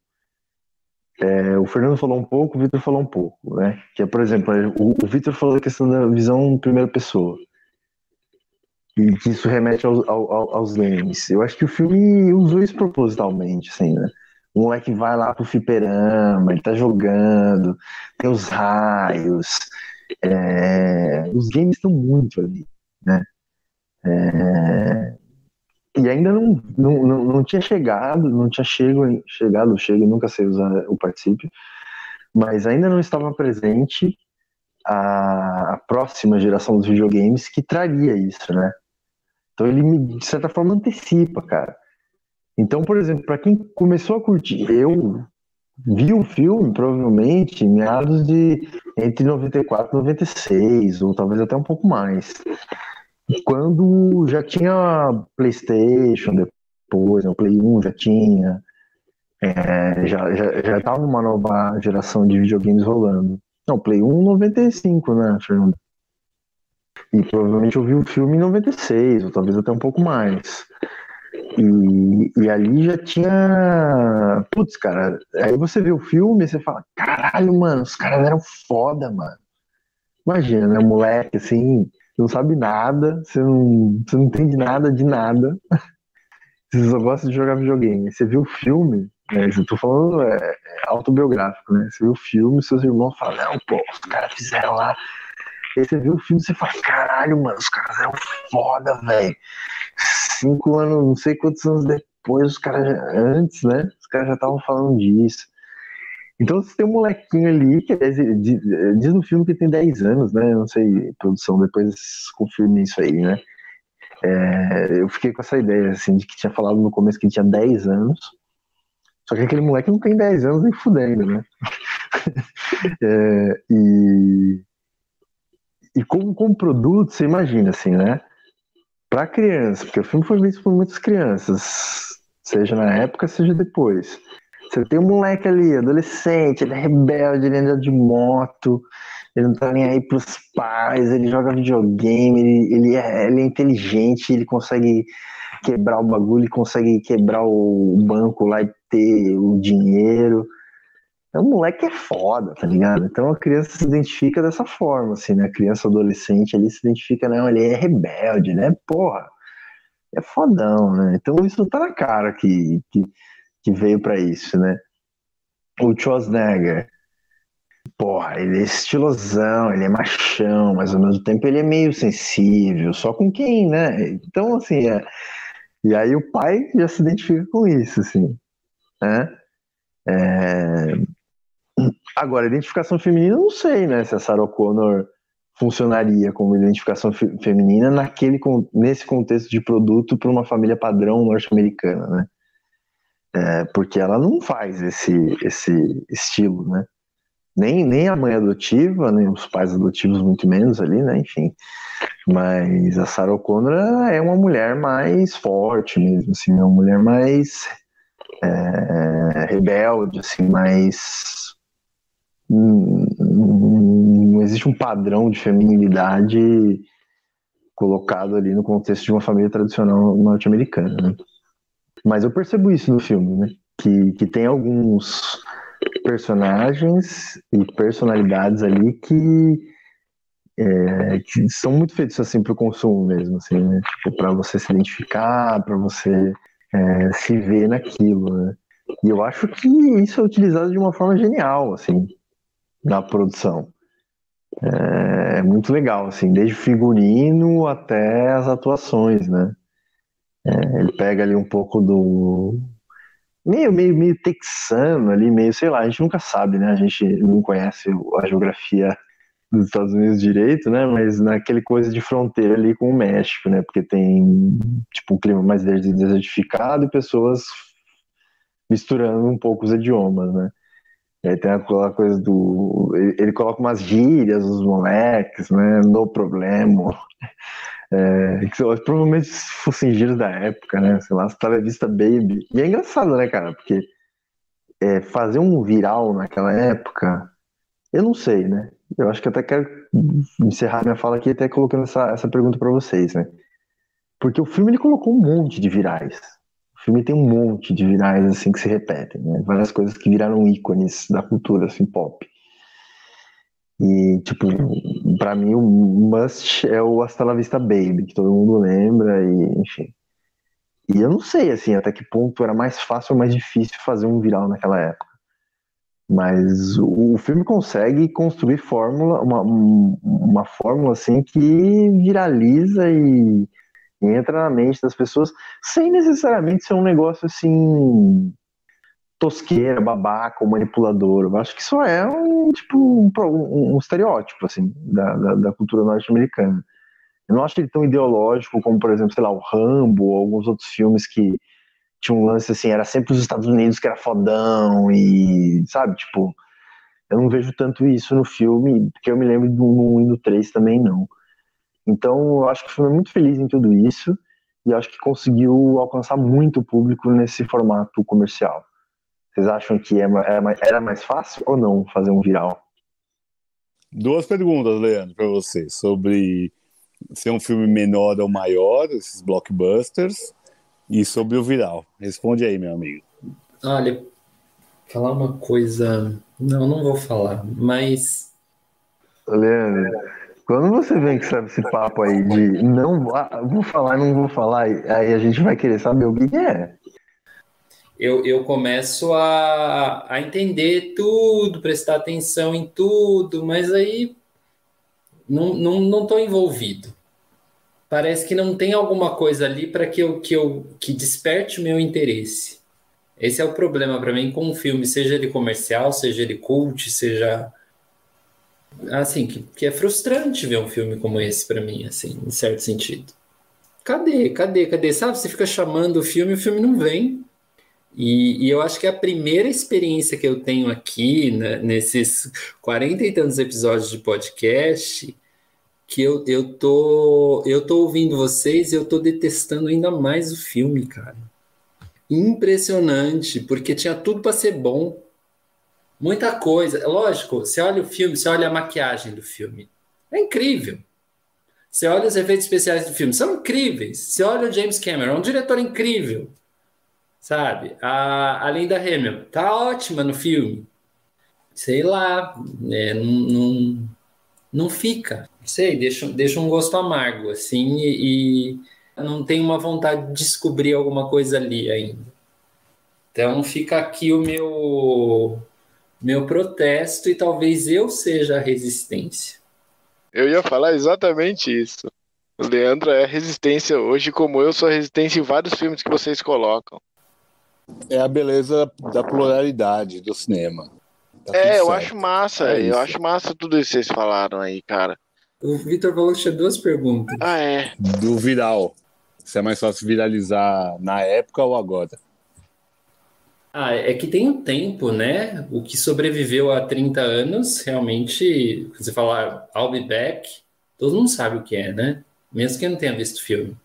É, o Fernando falou um pouco, o Vitor falou um pouco, né? Que é, por exemplo, o, o Vitor falou da questão da visão em primeira pessoa. E que isso remete aos, aos, aos games. Eu acho que o filme usou isso propositalmente, assim, né? O moleque vai lá pro fliperama, ele tá jogando, tem os raios. É, os games estão muito ali, né? É, e ainda não, não, não, não, tinha chegado, não tinha chego, chegado, chego, nunca sei usar o participio, mas ainda não estava presente a, a próxima geração dos videogames que traria isso, né? Então ele, de certa forma, antecipa, cara. Então, por exemplo, para quem começou a curtir, eu vi o filme provavelmente em meados de entre 94 e 96, ou talvez até um pouco mais. Quando já tinha PlayStation depois, o Play 1 já tinha, é, já, já, já uma nova geração de videogames rolando. Não, Play 1 95, né, Fernando? E provavelmente eu vi o filme em 96, ou talvez até um pouco mais. E, e ali já tinha. Putz, cara, aí você vê o filme e você fala: caralho, mano, os caras eram foda, mano. Imagina, né? Moleque, assim, não sabe nada, você não, você não entende nada de nada. (laughs) Você só gosta de jogar videogame. Você viu o filme, né? Eu tô falando é, é autobiográfico, né? Você viu o filme, seus irmãos falam: não, pô, os caras fizeram lá. Aí você viu o filme e você fala: caralho, mano, os caras eram foda, velho cinco anos, não sei quantos anos depois, os caras antes, né? Os caras já estavam falando disso. Então você tem um molequinho ali que diz, diz, no filme que tem 10 anos, né? Não sei, produção, depois confirme isso aí, né? É, eu fiquei com essa ideia, assim, de que tinha falado no começo que tinha 10 anos. Só que aquele moleque não tem 10 anos nem fudendo, né? (laughs) é, e, e como, como produto, você imagina, assim, né? Para criança, porque o filme foi visto por muitas crianças, seja na época, seja depois. Você tem um moleque ali, adolescente, ele é rebelde, ele anda de moto, ele não tá nem aí pros pais, ele joga videogame, ele, ele, é, ele é inteligente, ele consegue quebrar o bagulho, ele consegue quebrar o banco lá e ter o dinheiro. É um moleque que é foda, tá ligado? Então a criança se identifica dessa forma, assim, né? A criança adolescente ali se identifica, não, ele é rebelde, né? Porra, é fodão, né? Então isso tá na cara que, que, que veio para isso, né? O Schwarzenegger. porra, ele é estilosão, ele é machão, mas ao mesmo tempo ele é meio sensível, só com quem, né? Então, assim, é... e aí o pai já se identifica com isso, assim, né? É... Agora, identificação feminina, não sei, né, se a Sarah Connor funcionaria como identificação feminina naquele, nesse contexto de produto para uma família padrão norte-americana, né? É, porque ela não faz esse, esse estilo, né? Nem, nem a mãe adotiva, nem os pais adotivos, muito menos ali, né? Enfim. Mas a Sarah O'Connor é uma mulher mais forte mesmo, assim, é uma mulher mais é, rebelde, assim, mais. Não existe um padrão de feminilidade colocado ali no contexto de uma família tradicional norte-americana, né? Mas eu percebo isso no filme, né? Que, que tem alguns personagens e personalidades ali que, é, que são muito feitos assim para o consumo mesmo, assim, né? Tipo, para você se identificar, para você é, se ver naquilo, né? E eu acho que isso é utilizado de uma forma genial, assim, na produção. É, é muito legal, assim, desde figurino até as atuações, né? É, ele pega ali um pouco do. Meio, meio, meio texano ali, meio, sei lá, a gente nunca sabe, né? A gente não conhece a geografia dos Estados Unidos direito, né? Mas naquele coisa de fronteira ali com o México, né? Porque tem, tipo, um clima mais desertificado e pessoas misturando um pouco os idiomas, né? E aí tem aquela coisa do. Ele, ele coloca umas gírias, os moleques, né? No problema. É, que, provavelmente fossem giros da época, né? Sei lá, estava vista Baby. E é engraçado, né, cara? Porque é, fazer um viral naquela época, eu não sei, né? Eu acho que até quero encerrar minha fala aqui até colocando essa, essa pergunta para vocês, né? Porque o filme ele colocou um monte de virais. O filme tem um monte de virais assim que se repetem, né? Várias coisas que viraram ícones da cultura assim pop. E, tipo, pra mim o must é o Hasta la Vista Baby, que todo mundo lembra, e enfim. E eu não sei, assim, até que ponto era mais fácil ou mais difícil fazer um viral naquela época. Mas o, filme consegue construir fórmula, uma, uma fórmula, assim, que viraliza e entra na mente das pessoas, sem necessariamente ser um negócio, assim, tosqueira, babaca, manipulador. Eu acho que isso é um tipo um, um, um estereótipo assim da, da, da cultura norte-americana. Eu não acho ele tão ideológico como, por exemplo, sei lá, o Rambo ou alguns outros filmes que tinham um lance assim, era sempre os Estados Unidos que era fodão e, sabe, tipo, eu não vejo tanto isso no filme, porque eu me lembro do 1 e do 3 também não. Então, eu acho que o filme é muito feliz em tudo isso e acho que conseguiu alcançar muito o público nesse formato comercial. Vocês acham que é era mais fácil ou não fazer um viral? Duas perguntas, Leandro, para você, sobre ser um filme menor ou maior, esses blockbusters, e sobre o viral. Responde aí, meu amigo. Olha, falar uma coisa. Não, não vou falar, mas. Leandro, quando você vem com esse papo aí de não vou falar, não vou falar, aí a gente vai querer saber o que é eu, eu começo a, a entender tudo, prestar atenção em tudo, mas aí não não, não envolvido. Parece que não tem alguma coisa ali para que eu, que eu que desperte o meu interesse. Esse é o problema para mim com um filme, seja ele comercial, seja ele cult, seja assim, que, que é frustrante ver um filme como esse para mim, assim, em certo sentido. Cadê? Cadê? Cadê? Sabe, você fica chamando o filme, o filme não vem. E, e, eu acho que a primeira experiência que eu tenho aqui, né, nesses quarenta e tantos episódios de podcast, que eu, eu, tô, eu tô ouvindo vocês e eu tô detestando ainda mais o filme, cara. Impressionante, porque tinha tudo para ser bom. Muita coisa. Lógico, você olha o filme, você olha a maquiagem do filme. É incrível. Você olha os efeitos especiais do filme, são incríveis. Você olha o James Cameron, é um diretor incrível sabe? A, a Linda Hamilton tá ótima no filme. Sei lá, é, não, não, não fica. Sei, deixa, deixa um gosto amargo, assim, e, e não tem uma vontade de descobrir alguma coisa ali ainda. Então fica aqui o meu meu protesto e talvez eu seja a resistência. Eu ia falar exatamente isso. O Leandro é resistência hoje, como eu sou resistência em vários filmes que vocês colocam. É a beleza da pluralidade do cinema. Tá é, eu certo. acho massa. É eu acho massa tudo isso que vocês falaram aí, cara. O Vitor falou que tinha duas perguntas. Ah, é. Do viral. Se é mais fácil viralizar na época ou agora? Ah, é que tem um tempo, né? O que sobreviveu há 30 anos, realmente, você falar I'll be back, todo mundo sabe o que é, né? Mesmo que não tenha visto o filme.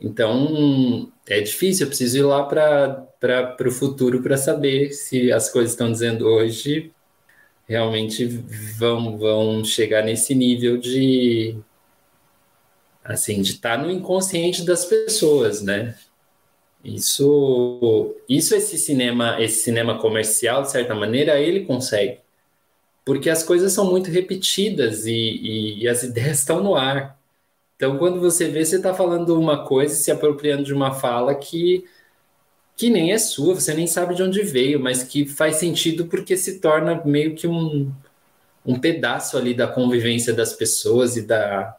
Então, é difícil, eu preciso ir lá para o futuro para saber se as coisas estão dizendo hoje realmente vão, vão chegar nesse nível de assim de estar tá no inconsciente das pessoas, né? Isso, isso esse cinema, esse cinema comercial de certa maneira ele consegue, porque as coisas são muito repetidas e, e, e as (laughs) ideias estão no ar. Então, quando você vê, você está falando uma coisa, se apropriando de uma fala que que nem é sua, você nem sabe de onde veio, mas que faz sentido porque se torna meio que um, um pedaço ali da convivência das pessoas e da,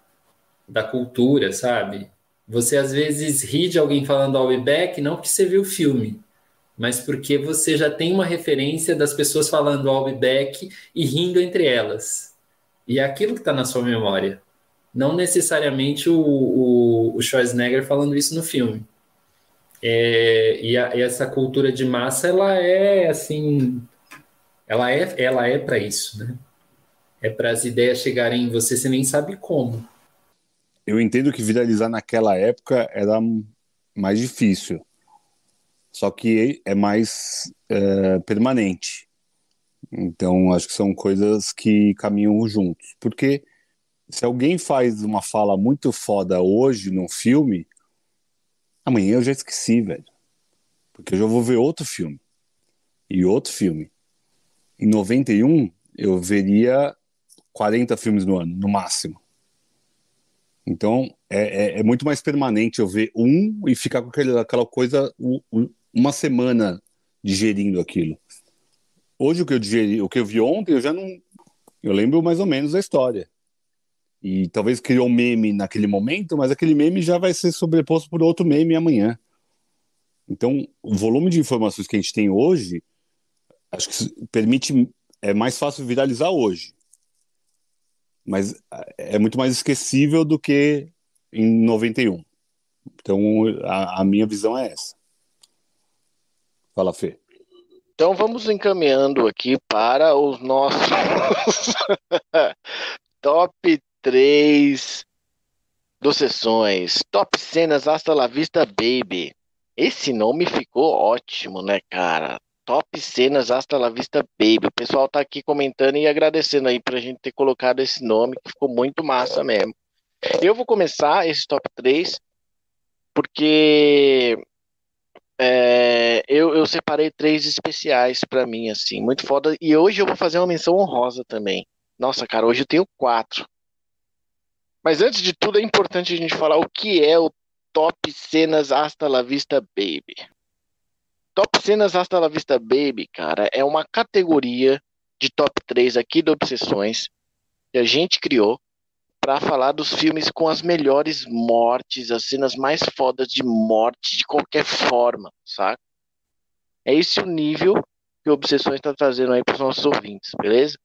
da cultura, sabe? Você às vezes ri de alguém falando I'll be back, não porque você viu o filme, mas porque você já tem uma referência das pessoas falando I'll be back e rindo entre elas. E é aquilo que está na sua memória. Não necessariamente o, o, o Schwarzenegger falando isso no filme. É, e, a, e, essa cultura de massa, ela é assim, ela é, ela é para isso, né? É para as ideias chegarem em você, você nem sabe como. Eu entendo que viralizar naquela época era mais difícil, só que é mais é, permanente. Então, acho que são coisas que caminham juntos. Porque se alguém faz uma fala muito foda hoje num filme, Amanhã eu já esqueci, velho. Porque eu já vou ver outro filme. E outro filme. Em 91, eu veria 40 filmes no ano, no máximo. Então, é, é, é muito mais permanente eu ver um e ficar com aquele, aquela coisa uma semana digerindo aquilo. Hoje, o que eu digeri, o que eu vi ontem, eu já não. Eu lembro mais ou menos da história e talvez criou um meme naquele momento, mas aquele meme já vai ser sobreposto por outro meme amanhã. Então, o volume de informações que a gente tem hoje, acho que permite, é mais fácil viralizar hoje. Mas é, é muito mais esquecível do que em 91. Então, a, a minha visão é essa. Fala, Fê. Então vamos encaminhando aqui para os nossos (laughs) top três do Sessões. Top cenas Hasta la Vista Baby. Esse nome ficou ótimo, né, cara? Top cenas Hasta la Vista Baby. O pessoal tá aqui comentando e agradecendo aí pra gente ter colocado esse nome, que ficou muito massa mesmo. Eu vou começar esse top 3 porque é, eu, eu separei três especiais para mim, assim, muito foda. E hoje eu vou fazer uma menção honrosa também. Nossa, cara, hoje eu tenho quatro. Mas antes de tudo, é importante a gente falar o que é o Top Cenas Hasta la Vista Baby. Top Cenas Hasta la Vista Baby, cara, é uma categoria de top 3 aqui do Obsessões que a gente criou para falar dos filmes com as melhores mortes, as cenas mais fodas de morte de qualquer forma, saca? É esse o nível que o Obsessões está trazendo aí para os nossos ouvintes, beleza?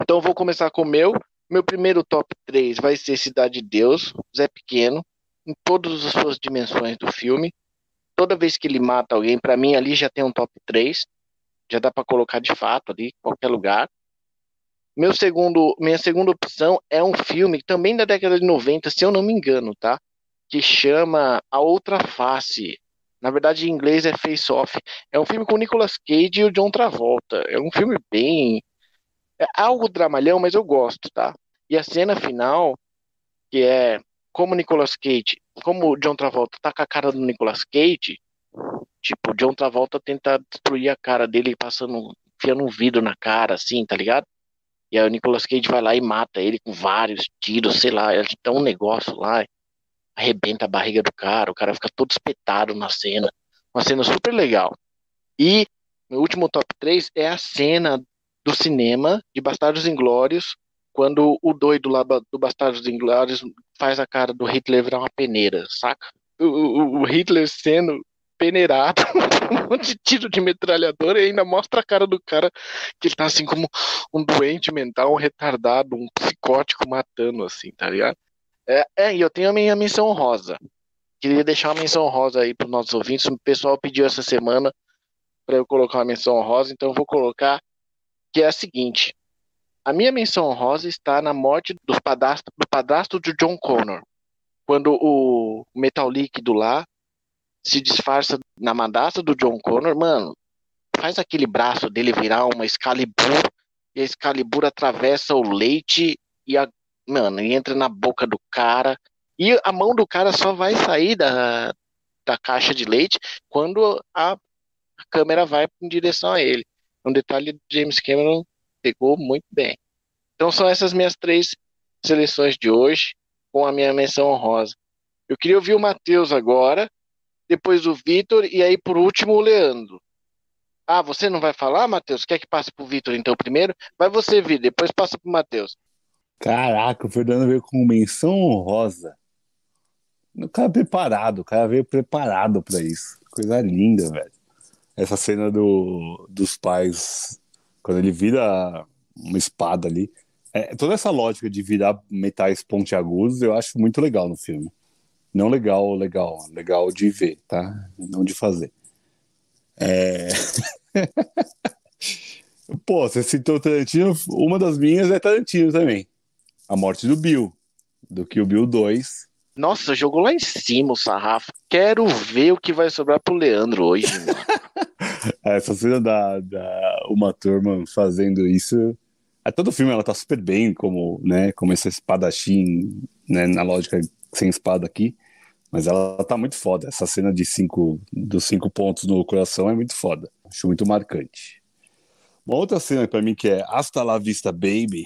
Então vou começar com o meu, meu primeiro top 3 vai ser Cidade de Deus, Zé Pequeno, em todas as suas dimensões do filme. Toda vez que ele mata alguém, para mim ali já tem um top 3. Já dá para colocar de fato ali, qualquer lugar. Meu segundo, minha segunda opção é um filme também da década de 90, se eu não me engano, tá? Que chama A Outra Face. Na verdade, em inglês é Face Off. É um filme com Nicolas Cage e o John Travolta. É um filme bem. É algo dramalhão, mas eu gosto, tá? E a cena final, que é como Nicolas Cage, como o John Travolta tá com a cara do Nicolas Cage, tipo, o John Travolta tenta destruir a cara dele passando, enfiando um vidro na cara, assim, tá ligado? E aí o Nicolas Cage vai lá e mata ele com vários tiros, sei lá, ele dá um negócio lá, arrebenta a barriga do cara, o cara fica todo espetado na cena. Uma cena super legal. E meu último top 3 é a cena do cinema de Bastardos Inglórios, quando o doido lá do Bastardos Inglórios faz a cara do Hitler virar uma peneira, saca? O, o, o Hitler sendo peneirado, (laughs) um monte de tiro de metralhadora e ainda mostra a cara do cara que ele tá assim como um doente mental, um retardado, um psicótico matando, assim, tá ligado? É, é e eu tenho a minha menção rosa. Queria deixar uma menção rosa aí para os nossos ouvintes. O pessoal pediu essa semana para eu colocar uma menção rosa, então eu vou colocar que é a seguinte. A minha menção rosa está na morte do padrasto, do padrasto de John Connor. Quando o metal líquido lá se disfarça na madrasta do John Connor, mano, faz aquele braço dele virar uma Excalibur e a Excalibur atravessa o leite e a mano, e entra na boca do cara. E a mão do cara só vai sair da, da caixa de leite quando a, a câmera vai em direção a ele. Um detalhe James Cameron pegou muito bem. Então são essas minhas três seleções de hoje, com a minha menção honrosa. Eu queria ouvir o Matheus agora, depois o Vitor e aí por último o Leandro. Ah, você não vai falar, Matheus? Quer que passe pro Vitor então primeiro? Vai você vir, depois passa pro Matheus. Caraca, o Fernando veio com menção honrosa. O cara preparado, o cara veio preparado para isso. Coisa linda, velho. Essa cena do, dos pais, quando ele vira uma espada ali. É, toda essa lógica de virar metais pontiagudos eu acho muito legal no filme. Não legal, legal, legal de ver, tá? Não de fazer. É... (laughs) Pô, você citou Tarantino, uma das minhas é Tarantino também. A morte do Bill, do que o Bill 2. Nossa, jogou lá em cima o sarrafo. Quero ver o que vai sobrar pro Leandro hoje, mano. (laughs) Essa cena da, da uma turma fazendo isso. A todo filme ela tá super bem, como, né, como esse espadachim, né, na lógica sem espada aqui. Mas ela tá muito foda. Essa cena de cinco, dos cinco pontos no coração é muito foda. Acho muito marcante. Uma outra cena para mim que é Hasta la Vista Baby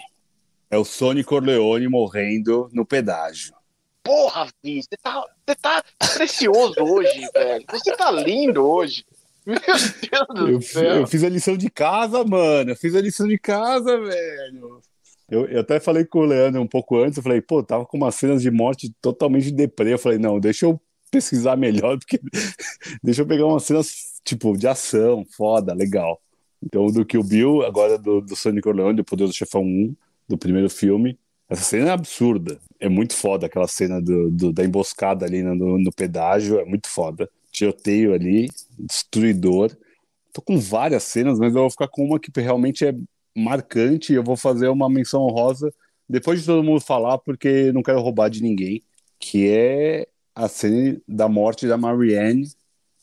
é o Sony Corleone morrendo no pedágio. Porra, Vi, você tá, você tá precioso hoje, velho. Você tá lindo hoje. Meu Deus do eu, céu. Eu fiz a lição de casa, mano. Eu fiz a lição de casa, velho. Eu, eu, até falei com o Leandro um pouco antes, eu falei, pô, tava com umas cenas de morte totalmente deprê. Eu falei, não, deixa eu pesquisar melhor, porque (laughs) deixa eu pegar umas cenas, tipo, de ação, foda, legal. Então, do que o Bill, agora do, do Sonic Orleone, do Poder do Chefão 1, do primeiro filme. Essa cena é absurda. É muito foda aquela cena do, do da emboscada ali no, no, pedágio. É muito foda. Tiroteio ali, destruidor. Tô com várias cenas, mas eu vou ficar com uma que realmente é marcante. Eu vou fazer uma menção honrosa depois de todo mundo falar, porque não quero roubar de ninguém. Que é a cena da morte da Marianne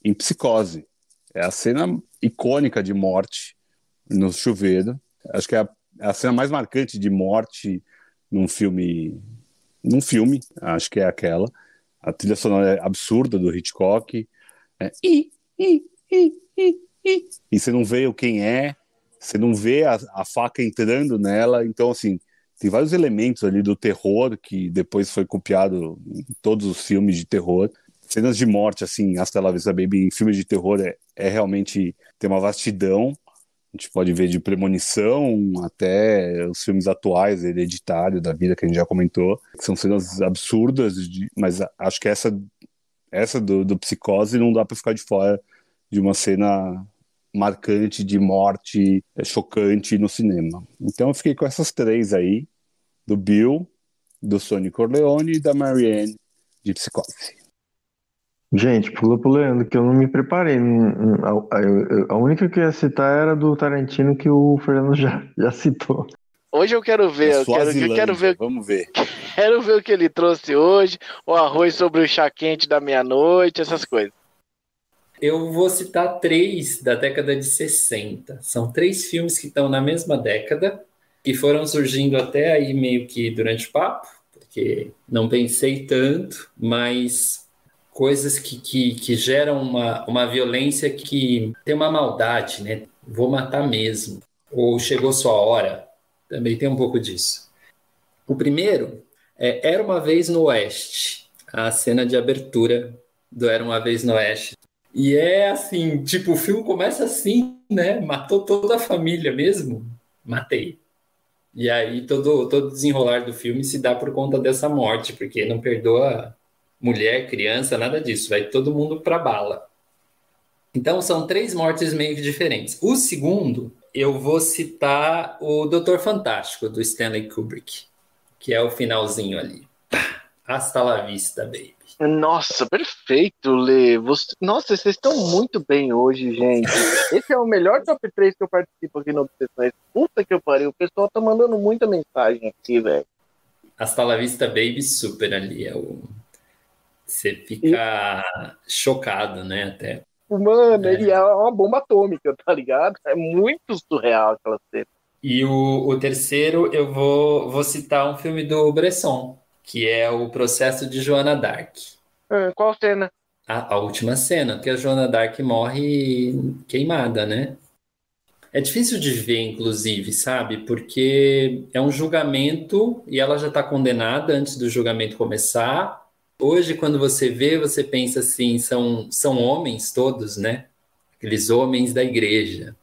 em Psicose. É a cena icônica de morte no chuveiro. Acho que é a a cena mais marcante de morte num filme. Num filme, acho que é aquela. A trilha sonora é absurda do Hitchcock. É, e, e, e, e, e, e você não vê quem é, você não vê a, a faca entrando nela. Então, assim, tem vários elementos ali do terror que depois foi copiado em todos os filmes de terror. Cenas de morte, assim, Hasta la Vista Baby em filmes de terror é, é realmente tem uma vastidão a gente pode ver de premonição até os filmes atuais, hereditário da vida que a gente já comentou, que são cenas absurdas, de, mas acho que essa essa do, do psicose não dá para ficar de fora de uma cena marcante de morte é, chocante no cinema. Então eu fiquei com essas três aí, do Bill, do Sonny Corleone e da Marianne de Psicose. Gente, pula pro Leandro, que eu não me preparei. A única que eu ia citar era do Tarantino que o Fernando já, já citou. Hoje eu quero ver, é eu quero, eu quero ver. Vamos ver. Quero ver o que ele trouxe hoje, o arroz sobre o chá quente da meia-noite, essas coisas. Eu vou citar três da década de 60. São três filmes que estão na mesma década, que foram surgindo até aí meio que durante o papo, porque não pensei tanto, mas coisas que, que, que geram uma, uma violência que tem uma maldade, né? Vou matar mesmo. Ou chegou sua hora. Também tem um pouco disso. O primeiro é Era uma vez no Oeste, a cena de abertura do Era uma vez no Oeste. E é assim, tipo, o filme começa assim, né? Matou toda a família mesmo. Matei. E aí todo todo desenrolar do filme se dá por conta dessa morte, porque não perdoa mulher, criança, nada disso. Vai todo mundo para bala. Então são três mortes meio diferentes. O segundo, eu vou citar o Doutor Fantástico do Stanley Kubrick, que é o finalzinho ali. Hasta la vista, baby. Nossa, perfeito, Lê. Você... Nossa, vocês estão muito bem hoje, gente. Esse é o melhor top 3 que eu participo aqui no Obsessões. Puta que eu pariu. O pessoal tá mandando muita mensagem aqui, velho. Hasta la vista, baby, super ali. É o... Você fica e... chocado, né? Até. Mano, é. ele é uma bomba atômica, tá ligado? É muito surreal aquela cena. E o, o terceiro, eu vou, vou citar um filme do Bresson, que é o processo de Joana Dark. Hum, qual cena? A, a, última cena, que a Joana Dark morre queimada, né? É difícil de ver, inclusive, sabe? Porque é um julgamento e ela já está condenada antes do julgamento começar. Hoje, quando você vê, você pensa assim: são, são homens todos, né? Aqueles homens da igreja.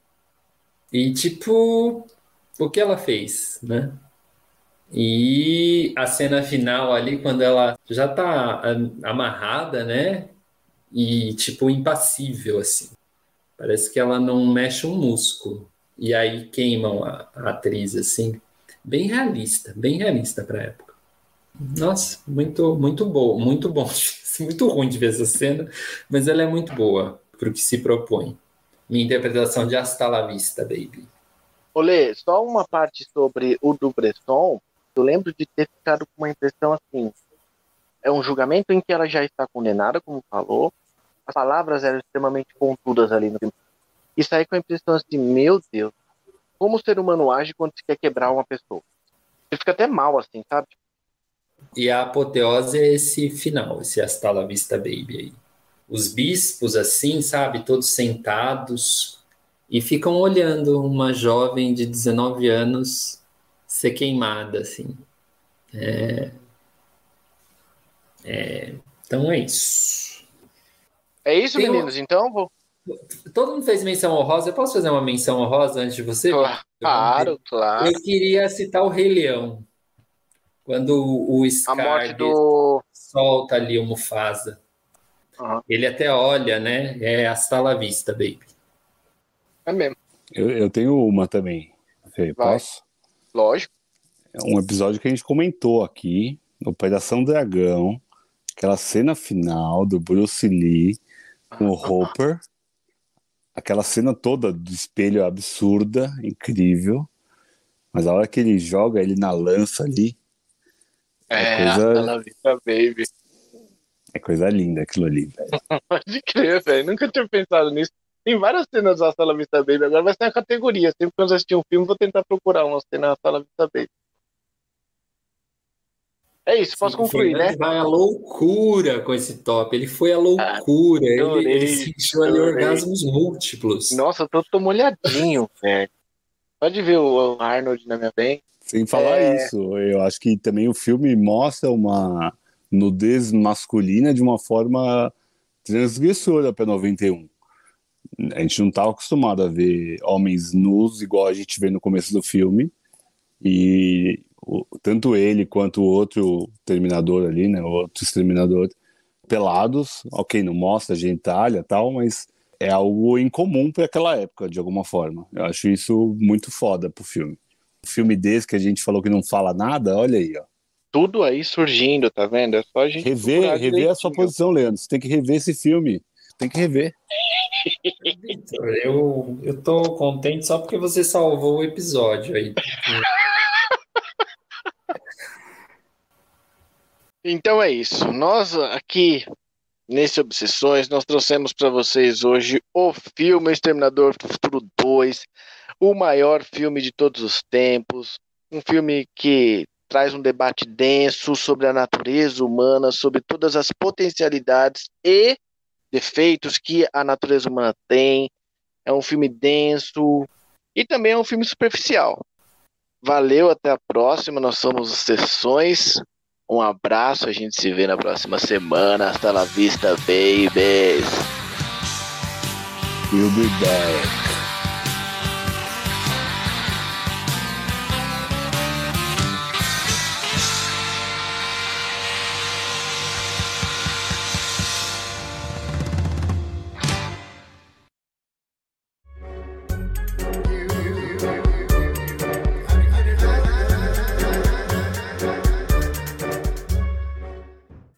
E, tipo, o que ela fez, né? E a cena final ali, quando ela já tá amarrada, né? E, tipo, impassível, assim. Parece que ela não mexe um músculo. E aí queimam a, a atriz, assim. Bem realista, bem realista pra época. Nossa, muito, muito bom, muito bom. (laughs) muito ruim de ver essa cena, mas ela é muito boa para o que se propõe. Minha interpretação de Hasta la Vista, baby. Olê, só uma parte sobre o do Bresson. Eu lembro de ter ficado com uma impressão assim. É um julgamento em que ela já está condenada, como falou. As palavras eram extremamente contudas ali no. E saí com a impressão assim, meu Deus, como o ser humano age quando se quer quebrar uma pessoa. Ele fica até mal, assim, sabe? E a apoteose é esse final, esse Hasta la Vista Baby aí. Os bispos, assim, sabe, todos sentados e ficam olhando uma jovem de 19 anos ser queimada, assim. É... É... Então é isso. É isso, Tem meninos, um... então? Vou... Todo mundo fez menção honrosa. Eu posso fazer uma menção honrosa antes de você? Claro, claro. Eu queria citar o Rei Leão. Quando o Scar do... solta ali o Mufasa. Uhum. Ele até olha, né? É hasta la vista, baby. É mesmo. Eu, eu tenho uma também. Fê, posso? Lógico. É um episódio que a gente comentou aqui, Operação Dragão, aquela cena final do Bruce Lee com o Hopper, (laughs) aquela cena toda do espelho absurda, incrível, mas a hora que ele joga ele na lança ali, é, é coisa... Vista Baby. É coisa linda aquilo ali, velho. (laughs) Pode crer, velho. Nunca tinha pensado nisso. Tem várias cenas da Sala Vista Baby. Agora vai ser uma categoria. Sempre que eu assistir um filme, vou tentar procurar uma cena da Sala Vista Baby. É isso, posso Sim, concluir, né? vai a loucura com esse top. Ele foi a loucura. Ah, ele, ele sentiu ali orgasmos múltiplos. Nossa, eu tô, tô molhadinho, (laughs) velho. Pode ver o Arnold na minha bem. Sem falar é... isso, eu acho que também o filme mostra uma nudez masculina de uma forma transgressora para 91. A gente não estava acostumado a ver homens nus igual a gente vê no começo do filme. E o, tanto ele quanto o outro terminador ali, né, o outro exterminador, pelados, ok, não mostra gentalha tal, mas é algo incomum para aquela época, de alguma forma. Eu acho isso muito foda pro filme filme desse que a gente falou que não fala nada, olha aí, ó. Tudo aí surgindo, tá vendo? É só a gente. Rever, rever a sua posição, Leandro. Você tem que rever esse filme. Tem que rever. Eu, eu tô contente só porque você salvou o episódio aí. Então é isso. Nós aqui nesse Obsessões, nós trouxemos para vocês hoje o filme Exterminador do Futuro 2, o maior filme de todos os tempos, um filme que traz um debate denso sobre a natureza humana, sobre todas as potencialidades e defeitos que a natureza humana tem. É um filme denso e também é um filme superficial. Valeu, até a próxima. Nós somos Sessões. Um abraço, a gente se vê na próxima semana. Hasta la vista, babies. We'll be back.